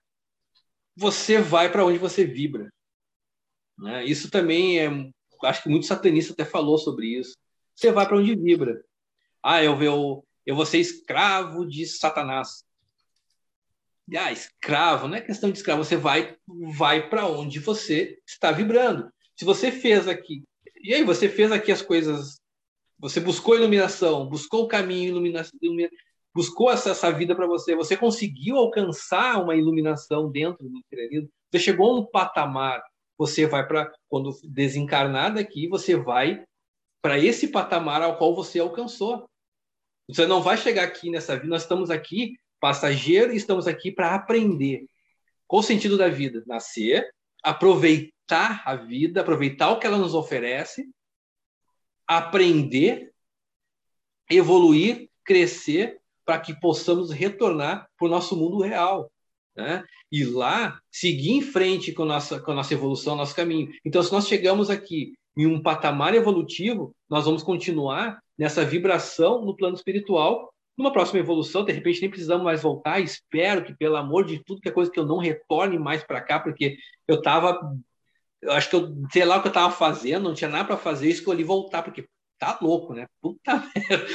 C: você vai para onde você vibra. Né? Isso também é, acho que muito satanista até falou sobre isso. Você vai para onde vibra. Ah, eu, eu, eu vou ser escravo de Satanás ah, escravo, não é questão de escravo, você vai vai para onde você está vibrando. Se você fez aqui, e aí você fez aqui as coisas, você buscou iluminação, buscou o caminho, iluminação, buscou essa, essa vida para você, você conseguiu alcançar uma iluminação dentro do materialismo, você chegou a um patamar, você vai para quando desencarnar daqui, você vai para esse patamar ao qual você alcançou. Você não vai chegar aqui nessa vida, nós estamos aqui passageiro e estamos aqui para aprender. Qual o sentido da vida? Nascer, aproveitar a vida, aproveitar o que ela nos oferece, aprender, evoluir, crescer, para que possamos retornar para o nosso mundo real. Né? E lá, seguir em frente com a, nossa, com a nossa evolução, nosso caminho. Então, se nós chegamos aqui em um patamar evolutivo, nós vamos continuar nessa vibração no plano espiritual numa próxima evolução, de repente nem precisamos mais voltar. Espero que, pelo amor de tudo, que é coisa que eu não retorne mais para cá, porque eu estava. Eu acho que eu sei lá o que eu estava fazendo, não tinha nada para fazer, escolhi voltar, porque tá louco, né? Puta merda.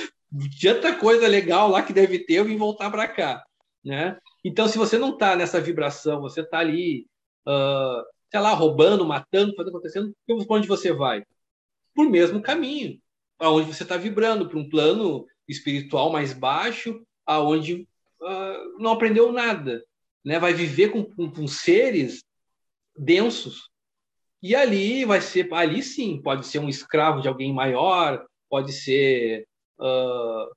C: Tanta coisa legal lá que deve ter, eu vim voltar para cá, né? Então, se você não está nessa vibração, você está ali, uh, sei lá, roubando, matando, fazendo acontecendo, para onde você vai? Por mesmo caminho, aonde você está vibrando, para um plano espiritual mais baixo, aonde uh, não aprendeu nada, né? Vai viver com, com, com, seres densos e ali vai ser, ali sim, pode ser um escravo de alguém maior, pode ser uh,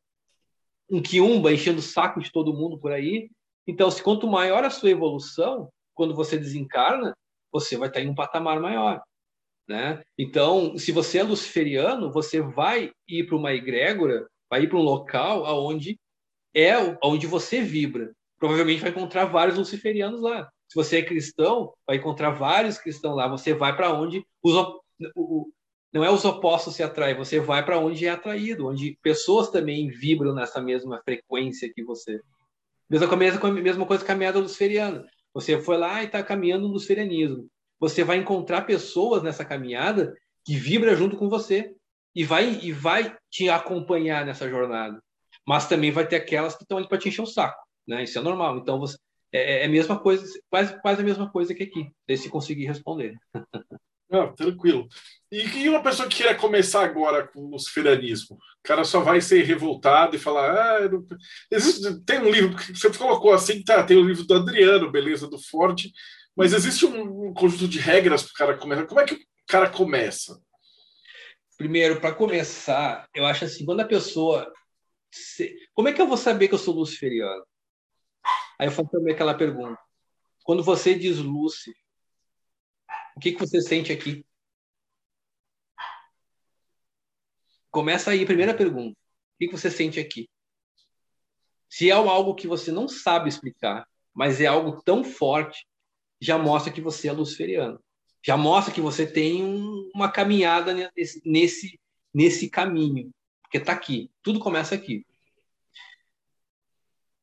C: um quiumba enchendo o saco de todo mundo por aí. Então, se quanto maior a sua evolução, quando você desencarna, você vai estar em um patamar maior. Né? Então, se você é luciferiano, você vai ir para uma egrégora vai ir para um local aonde é onde você vibra. Provavelmente vai encontrar vários luciferianos lá. Se você é cristão, vai encontrar vários cristãos lá. Você vai para onde os o, não é os opostos se atraem, você vai para onde é atraído, onde pessoas também vibram nessa mesma frequência que você. Mesma coisa, mesma coisa caminhada luciferiana. Você foi lá e está caminhando no luciferianismo. Você vai encontrar pessoas nessa caminhada que vibram junto com você e vai e vai te acompanhar nessa jornada. Mas também vai ter aquelas que estão ali para te encher o saco, né? Isso é normal. Então você é, é a mesma coisa, quase quase a mesma coisa que aqui. Se conseguir responder.
B: Não, tranquilo. E, e, uma pessoa que queira começar agora com o luciferianismo? O cara só vai ser revoltado e falar: ah, não... existe, tem um livro que você colocou assim, tá? Tem o um livro do Adriano, beleza, do Ford, mas existe um, um conjunto de regras para o cara começar. Como é que o cara começa?
C: Primeiro, para começar, eu acho assim, quando a pessoa. Como é que eu vou saber que eu sou luciferiano? Aí eu faço também aquela pergunta. Quando você diz Lúcifer, o que, que você sente aqui? Começa aí, primeira pergunta. O que, que você sente aqui? Se é algo que você não sabe explicar, mas é algo tão forte, já mostra que você é luciferiano já mostra que você tem um, uma caminhada nesse, nesse caminho. Porque está aqui, tudo começa aqui.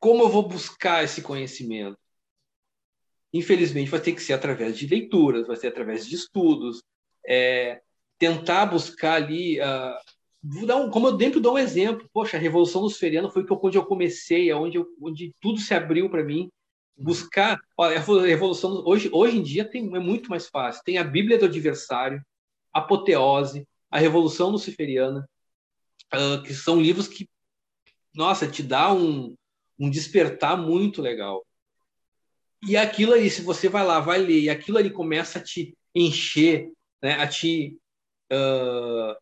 C: Como eu vou buscar esse conhecimento? Infelizmente, vai ter que ser através de leituras, vai ser através de estudos, é, tentar buscar ali. Uh, vou dar um, como eu dentro dou um exemplo. Poxa, a Revolução Luciferiana foi onde eu comecei, onde, eu, onde tudo se abriu para mim. Uhum. Buscar. Olha, a Revolução. Hoje, hoje em dia tem, é muito mais fácil. Tem a Bíblia do Adversário, Apoteose, a Revolução Luciferiana, uh, que são livros que, nossa, te dá um, um despertar muito legal. E aquilo ali, se você vai lá, vai ler, e aquilo ali começa a te encher, né, a te uh,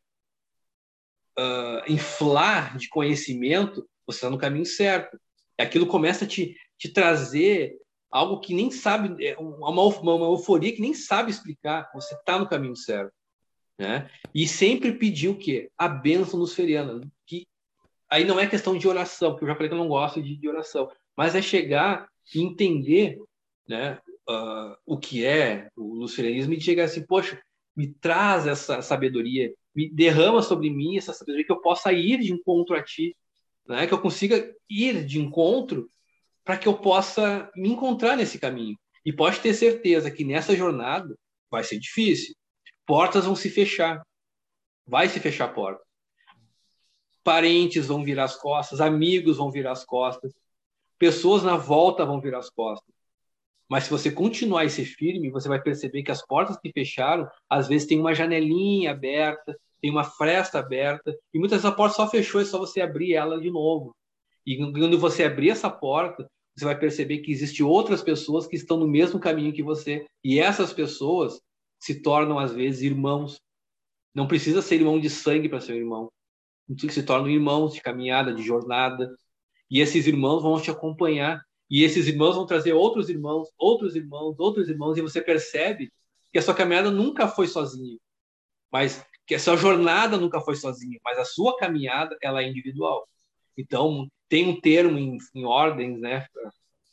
C: uh, inflar de conhecimento, você está no caminho certo. Aquilo começa a te, te trazer algo que nem sabe, é uma, uma, uma euforia que nem sabe explicar. Você está no caminho certo. Né? E sempre pedir o quê? A bênção nos ferianos. Que aí não é questão de oração, porque eu já falei que eu não gosto de, de oração, mas é chegar e entender né, uh, o que é o luciferianismo e chegar assim, poxa, me traz essa sabedoria, me derrama sobre mim essa sabedoria que eu possa ir de encontro a ti, né? que eu consiga ir de encontro para que eu possa me encontrar nesse caminho. E pode ter certeza que nessa jornada vai ser difícil. Portas vão se fechar. Vai se fechar portas. Parentes vão virar as costas, amigos vão virar as costas, pessoas na volta vão virar as costas. Mas se você continuar e ser firme, você vai perceber que as portas que fecharam, às vezes tem uma janelinha aberta, tem uma fresta aberta, e muitas vezes a porta só fechou, é só você abrir ela de novo. E quando você abrir essa porta, você vai perceber que existem outras pessoas que estão no mesmo caminho que você, e essas pessoas se tornam às vezes irmãos. Não precisa ser irmão de sangue para ser irmão. Se tornam irmãos de caminhada, de jornada. E esses irmãos vão te acompanhar. E esses irmãos vão trazer outros irmãos, outros irmãos, outros irmãos, e você percebe que a sua caminhada nunca foi sozinha, mas que a sua jornada nunca foi sozinha, mas a sua caminhada ela é individual. Então tem um termo em, em ordens, né,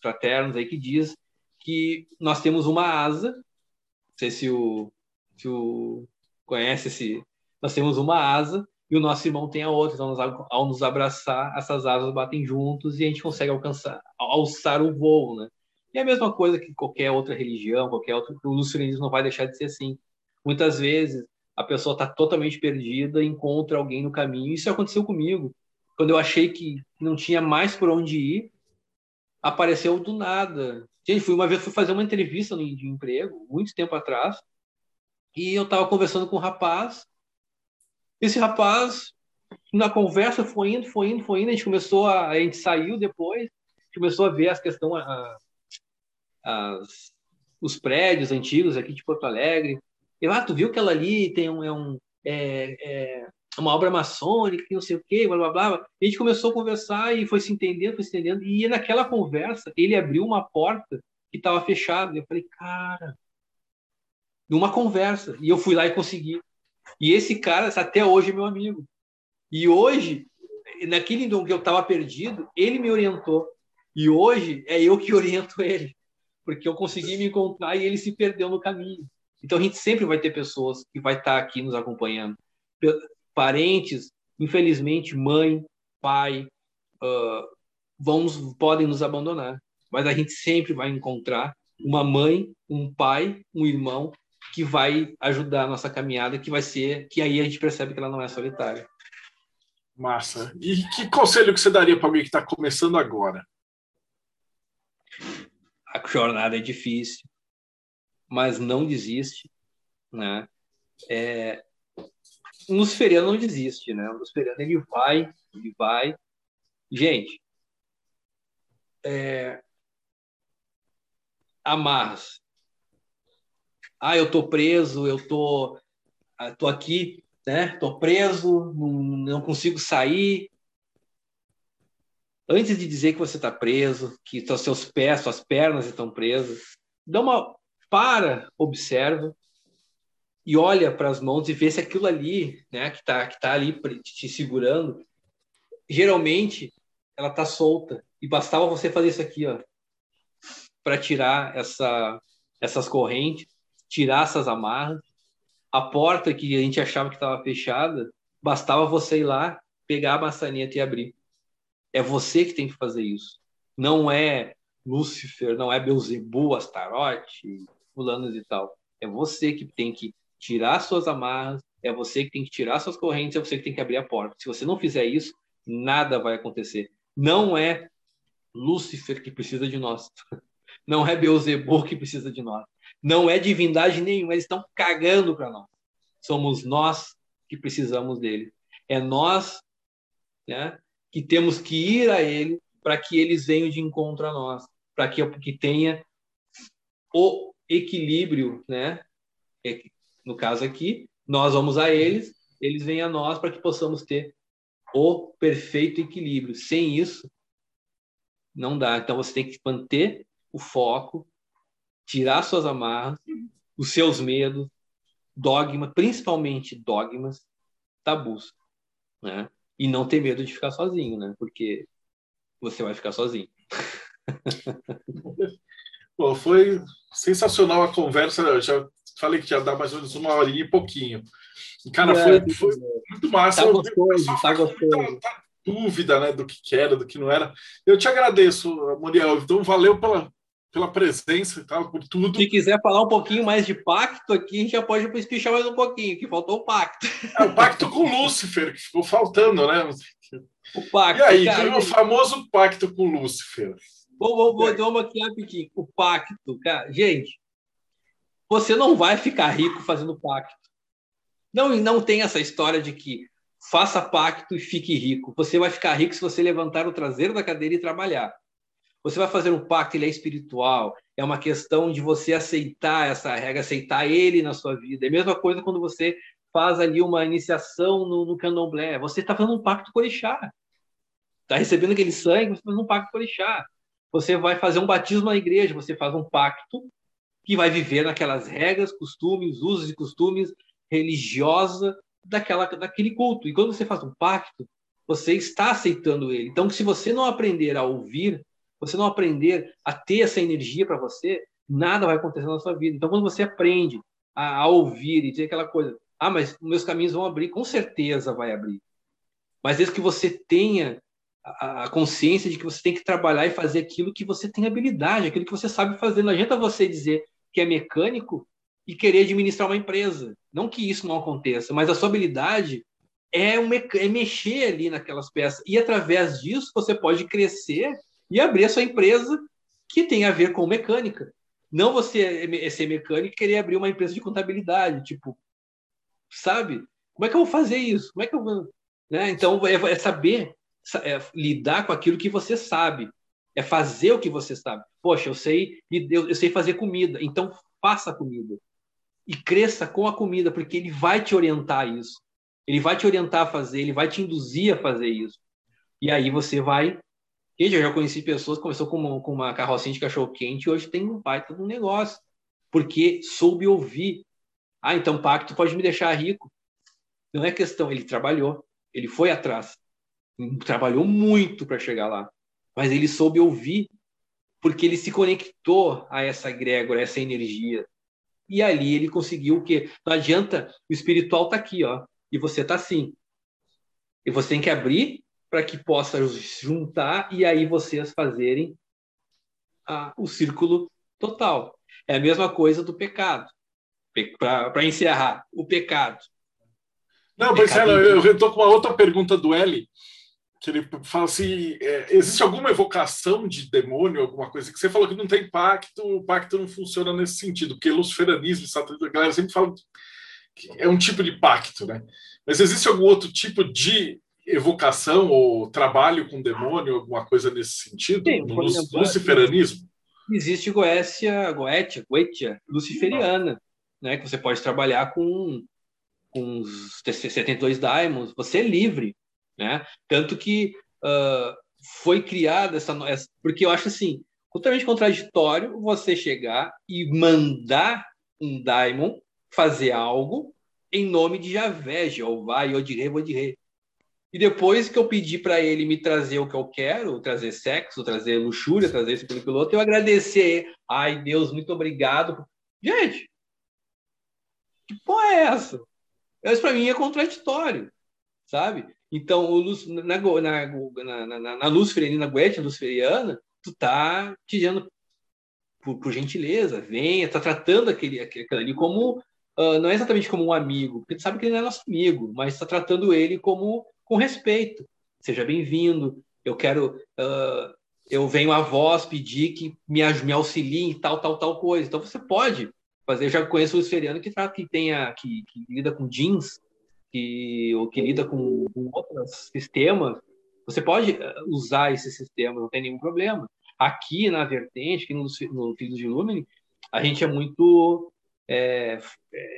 C: fraternos aí que diz que nós temos uma asa, não sei se o, se o conhece esse, nós temos uma asa e o nosso irmão tem a outra. Então, ao nos abraçar, essas asas batem juntos e a gente consegue alcançar, alçar o voo, né? E é a mesma coisa que qualquer outra religião, qualquer outro. O lucianismo não vai deixar de ser assim. Muitas vezes a pessoa está totalmente perdida, encontra alguém no caminho. Isso aconteceu comigo. Quando eu achei que não tinha mais por onde ir, apareceu do nada. Gente, fui uma vez fui fazer uma entrevista de emprego, muito tempo atrás, e eu estava conversando com um rapaz esse rapaz, na conversa, foi indo, foi indo, foi indo. A gente começou a. A gente saiu depois, começou a ver as questões, as, os prédios antigos aqui de Porto Alegre. E ah, tu viu que ela ali tem um, é, um, é, é uma obra maçônica, não sei o quê, blá, blá, blá. A gente começou a conversar e foi se entendendo, foi se entendendo. E naquela conversa, ele abriu uma porta que estava fechada. Eu falei, cara, numa conversa. E eu fui lá e consegui. E esse cara até hoje é meu amigo. E hoje, naquele que eu estava perdido, ele me orientou. E hoje é eu que oriento ele, porque eu consegui me encontrar e ele se perdeu no caminho. Então a gente sempre vai ter pessoas que vai estar aqui nos acompanhando, parentes, infelizmente mãe, pai, uh, vamos podem nos abandonar, mas a gente sempre vai encontrar uma mãe, um pai, um irmão que vai ajudar a nossa caminhada, que vai ser, que aí a gente percebe que ela não é solitária.
B: Massa. E que conselho que você daria para alguém que está começando agora?
C: A jornada é difícil, mas não desiste, né? É, um Luciferiano não desiste, né? O Luciferiano ele vai, ele vai. Gente, é, amarras ah, eu tô preso, eu tô, ah, tô aqui, né? Tô preso, não, não consigo sair. Antes de dizer que você está preso, que seus pés, suas pernas estão presas, dá uma para, observa e olha para as mãos e vê se aquilo ali, né, que está que tá ali te segurando, geralmente ela está solta e bastava você fazer isso aqui, ó, para tirar essa essas correntes tirar essas amarras. A porta que a gente achava que estava fechada, bastava você ir lá pegar a maçaneta e abrir. É você que tem que fazer isso. Não é Lúcifer, não é Beuzebu, Astarote, fulanos e tal. É você que tem que tirar suas amarras, é você que tem que tirar suas correntes, é você que tem que abrir a porta. Se você não fizer isso, nada vai acontecer. Não é Lúcifer que precisa de nós. Não é Beuzebu que precisa de nós. Não é divindade nenhuma, eles estão cagando para nós. Somos nós que precisamos dele. É nós né, que temos que ir a ele para que eles venham de encontro a nós, para que, que tenha o equilíbrio, né? É no caso aqui, nós vamos a eles, eles vêm a nós para que possamos ter o perfeito equilíbrio. Sem isso, não dá. Então você tem que manter o foco, tirar suas amarras, os seus medos, dogmas, principalmente dogmas, tabus, né? E não ter medo de ficar sozinho, né? Porque você vai ficar sozinho.
B: Bom, foi sensacional a conversa. Eu já falei que ia dar mais ou menos uma horinha e pouquinho. Cara, é, foi, foi muito massa.
C: Tá gostoso, tá gostoso.
B: Dúvida né, do que era, do que não era. Eu te agradeço, Muriel. Então, valeu pela, pela presença e tal, por tudo.
C: Se quiser falar um pouquinho mais de pacto aqui, a gente já pode espichar mais um pouquinho, que faltou o pacto.
B: É, o pacto com Lúcifer, que ficou faltando, né?
C: O pacto.
B: E aí, cara, o famoso pacto com Lúcifer.
C: Vamos, vamos, vamos aqui rapidinho. O pacto, cara. Gente, você não vai ficar rico fazendo pacto. Não, não tem essa história de que faça pacto e fique rico. Você vai ficar rico se você levantar o traseiro da cadeira e trabalhar. Você vai fazer um pacto, ele é espiritual. É uma questão de você aceitar essa regra, aceitar ele na sua vida. É a mesma coisa quando você faz ali uma iniciação no, no candomblé. Você está fazendo um pacto com o orixá. Está recebendo aquele sangue, você está fazendo um pacto com o orixá. Você vai fazer um batismo na igreja, você faz um pacto que vai viver naquelas regras, costumes, usos e costumes religiosa daquela, daquele culto. E quando você faz um pacto, você está aceitando ele. Então, se você não aprender a ouvir, você não aprender a ter essa energia para você, nada vai acontecer na sua vida. Então, quando você aprende a, a ouvir e dizer aquela coisa, ah, mas meus caminhos vão abrir, com certeza vai abrir. Mas desde que você tenha a, consciência de que você tem que trabalhar e fazer aquilo que você tem habilidade, aquilo que você sabe fazer. Não adianta você dizer que é mecânico e querer administrar uma empresa. Não que isso não aconteça, mas a sua habilidade é, um, é mexer ali naquelas peças. E através disso você pode crescer e abrir a sua empresa que tem a ver com mecânica. Não você é ser mecânico e querer abrir uma empresa de contabilidade. Tipo, sabe? Como é que eu vou fazer isso? Como é que eu vou. Né? Então, é, é saber é, lidar com aquilo que você sabe. É fazer o que você sabe. Poxa, eu sei, eu, eu sei fazer comida, então faça comida e cresça com a comida, porque ele vai te orientar a isso. Ele vai te orientar a fazer, ele vai te induzir a fazer isso. E aí você vai. Gente, eu já conheci pessoas começou com uma, com uma carrocinha de cachorro-quente e hoje tem um baita de um negócio. Porque soube ouvir. Ah, então pacto pode me deixar rico. Não é questão, ele trabalhou, ele foi atrás. Trabalhou muito para chegar lá. Mas ele soube ouvir, porque ele se conectou a essa egrégora, a essa energia e ali ele conseguiu o quê? Não adianta, o espiritual está aqui, ó, e você está assim. E você tem que abrir para que possa juntar e aí vocês fazerem a, o círculo total. É a mesma coisa do pecado. Para encerrar, o pecado.
B: Não, Marcelo, eu estou com uma outra pergunta do Eli que ele fala assim: é, existe alguma evocação de demônio, alguma coisa que você falou que não tem pacto, o pacto não funciona nesse sentido, porque luciferanismo, a galera sempre fala que é um tipo de pacto, né? Mas existe algum outro tipo de evocação ou trabalho com demônio, alguma coisa nesse sentido, Sim, no exemplo, luciferanismo?
C: Existe Goécia, Goetia, Goetia, luciferiana, né? Que você pode trabalhar com, com os 72 daimons, você é livre né? Tanto que uh, foi criada essa, essa. Porque eu acho assim, totalmente contraditório você chegar e mandar um daimon fazer algo em nome de Javé, Jeová, Yodirê, Vodirê. E depois que eu pedi para ele me trazer o que eu quero, trazer sexo, trazer luxúria, trazer esse pelo piloto, eu agradecer. Ai, Deus, muito obrigado. Gente, que porra é essa? Isso para mim é contraditório. sabe? Então, o luz, na, na, na, na, luz feriana, na luz feriana, tu tá te por, por, gentileza, venha, tá tratando aquele, aquele ali como uh, não é exatamente como um amigo, porque tu sabe que ele não é nosso amigo, mas está tratando ele como com respeito. Seja bem-vindo. Eu quero, uh, eu venho a voz pedir que me, me auxilie em tal, tal, tal coisa. Então você pode fazer. Eu já conheço o esferiano que trata que tenha que, que lida com jeans, que ou que lida com, com outros sistemas. Você pode usar esse sistema, não tem nenhum problema. Aqui na vertente, aqui no, no Filhos de Lumine, a gente é muito é,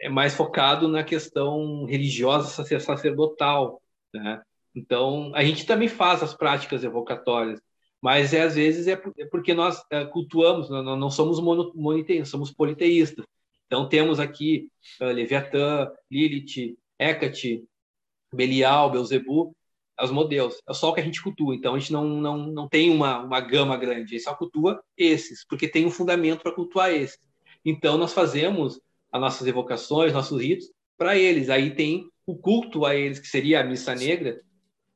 C: é, mais focado na questão religiosa sacerdotal, né? Então, a gente também faz as práticas evocatórias, mas é, às vezes é, é porque nós é, cultuamos, não, não somos monoteístas, somos politeístas. Então, temos aqui uh, Leviatã, Lilith, Hecate, Belial, Belzebu, os modelos. É só o que a gente cultua. Então, a gente não, não, não tem uma, uma gama grande. A gente só cultua esses, porque tem um fundamento para cultuar esses. Então, nós fazemos as nossas evocações, nossos ritos para eles. Aí tem o culto a eles, que seria a missa negra,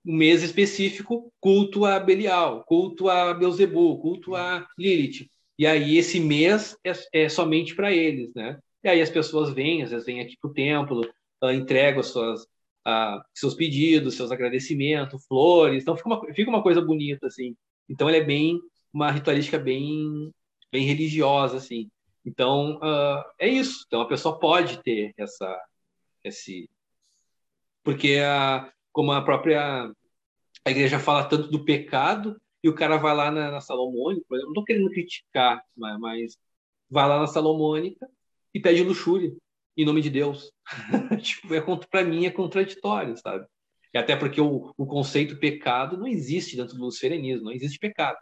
C: um mês específico, culto a Belial, culto a Beuzebu, culto a Lilith. E aí esse mês é, é somente para eles, né? E aí as pessoas vêm, às vezes vêm aqui para o templo, uh, entregam suas, uh, seus pedidos, seus agradecimentos, flores. Então fica uma, fica uma coisa bonita, assim. Então ele é bem, uma ritualística bem, bem religiosa, assim. Então, uh, é isso. Então, a pessoa pode ter essa, esse... Porque, a, como a própria a igreja fala tanto do pecado, e o cara vai lá na, na Salomônica, eu não estou querendo criticar, mas, mas, vai lá na Salomônica e pede luxúria, em nome de Deus. tipo, é, para mim é contraditório, sabe? E até porque o, o conceito pecado não existe dentro do luciferianismo, não existe pecado.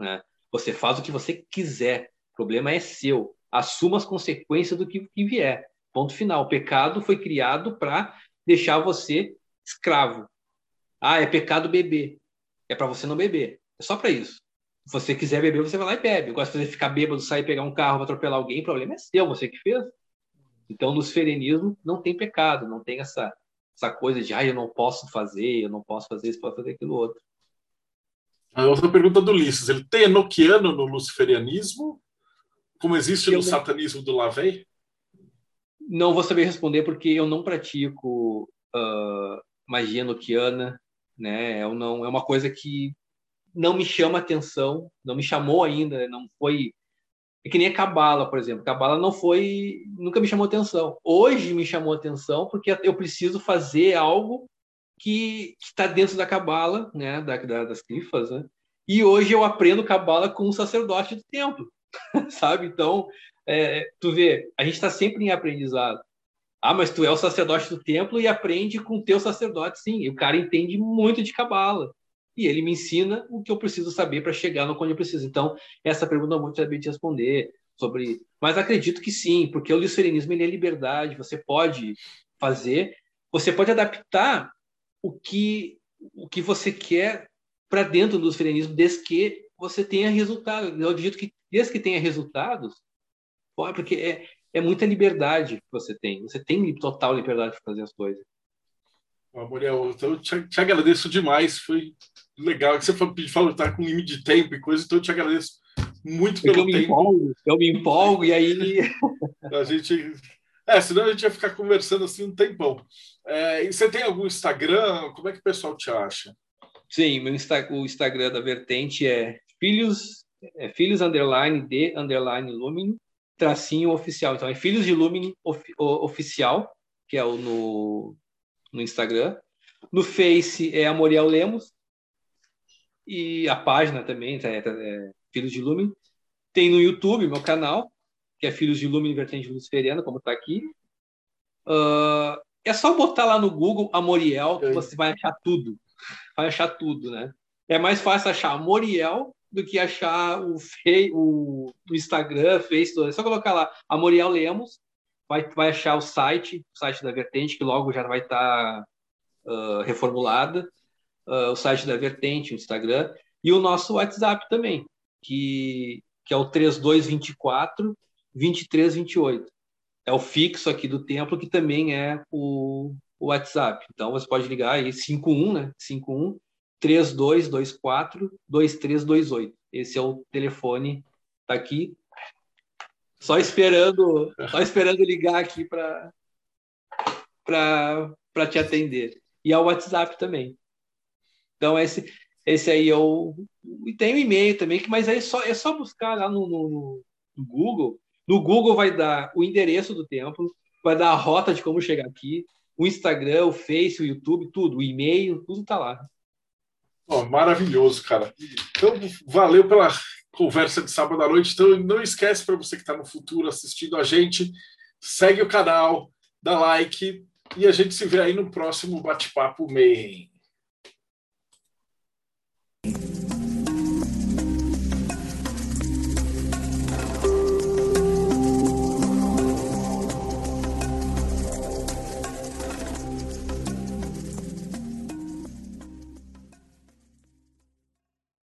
C: Né? Você faz o que você quiser, o problema é seu. Assuma as consequências do que, que vier. Ponto final. O pecado foi criado para deixar você escravo. Ah, é pecado beber. É para você não beber. É só para isso. Se você quiser beber, você vai lá e bebe. Agora, se você ficar bêbado, sair pegar um carro, atropelar alguém, o problema é seu, você que fez. Então, no serenismo, não tem pecado, não tem essa, essa coisa de, ah, eu não posso fazer, eu não posso fazer isso, posso fazer aquilo outro.
B: A outra pergunta do Ulisses, ele tem enoquiano no luciferianismo como existe eu no não... satanismo do Lavey?
C: Não vou saber responder porque eu não pratico uh, magia noquiana, né? Eu não, é uma coisa que não me chama atenção, não me chamou ainda, não foi é que nem a cabala, por exemplo. Cabala não foi, nunca me chamou atenção. Hoje me chamou atenção porque eu preciso fazer algo que está dentro da cabala, né, da, da, das crifas, né? E hoje eu aprendo cabala com um sacerdote do templo. sabe? Então, é, tu vê, a gente está sempre em aprendizado. Ah, mas tu é o sacerdote do templo e aprende com o teu sacerdote, sim. E o cara entende muito de cabala. E ele me ensina o que eu preciso saber para chegar no onde eu preciso. Então, essa pergunta eu muito saber te responder sobre. Mas acredito que sim, porque o luciferianismo ele é liberdade. Você pode fazer, você pode adaptar o que o que você quer para dentro do luciferianismo, desde que você tenha resultado. Eu acredito que desde que tenha resultados, porque é, é muita liberdade que você tem. Você tem total liberdade de fazer as coisas.
B: Muriel, então eu te, te, agradeço demais. Foi legal que você falou que tá com limite de tempo e coisa, então eu te agradeço muito pelo
C: eu tempo. Empolgo, eu me empolgo e aí.
B: a gente. É, senão a gente ia ficar conversando assim um tempão. É, e você tem algum Instagram? Como é que o pessoal te acha?
C: Sim, meu Insta, o Instagram da Vertente é Filhos é filhos underline de underline Lumine tracinho oficial. Então é filhos de Lumine of, oficial, que é o no, no Instagram. No Face é Amoriel Lemos e a página também é, é Filhos de Lumine. Tem no YouTube meu canal, que é Filhos de Lumine Vertente Luciferiana, como está aqui. Uh, é só botar lá no Google Amoriel que você vai achar tudo. Vai achar tudo, né? É mais fácil achar Amoriel do que achar o, fei, o, o Instagram, Facebook. É só colocar lá Amoriel Lemos, vai, vai achar o site, o site da Vertente, que logo já vai estar tá, uh, reformulada, uh, o site da Vertente, o Instagram, e o nosso WhatsApp também, que, que é o 3224 2328. É o fixo aqui do templo, que também é o, o WhatsApp. Então você pode ligar aí 51, né? 51 3224 2328. Esse é o telefone tá aqui. Só esperando, só esperando ligar aqui para para te atender. E ao WhatsApp também. Então esse esse aí é o e tem o e-mail também, mas aí é só é só buscar lá no, no, no Google. No Google vai dar o endereço do templo, vai dar a rota de como chegar aqui, o Instagram, o Face, o YouTube, tudo, o e-mail, tudo tá lá.
B: Oh, maravilhoso, cara. Então, valeu pela conversa de sábado à noite. Então, não esquece para você que está no futuro assistindo a gente, segue o canal, dá like e a gente se vê aí no próximo bate-papo Mayhem.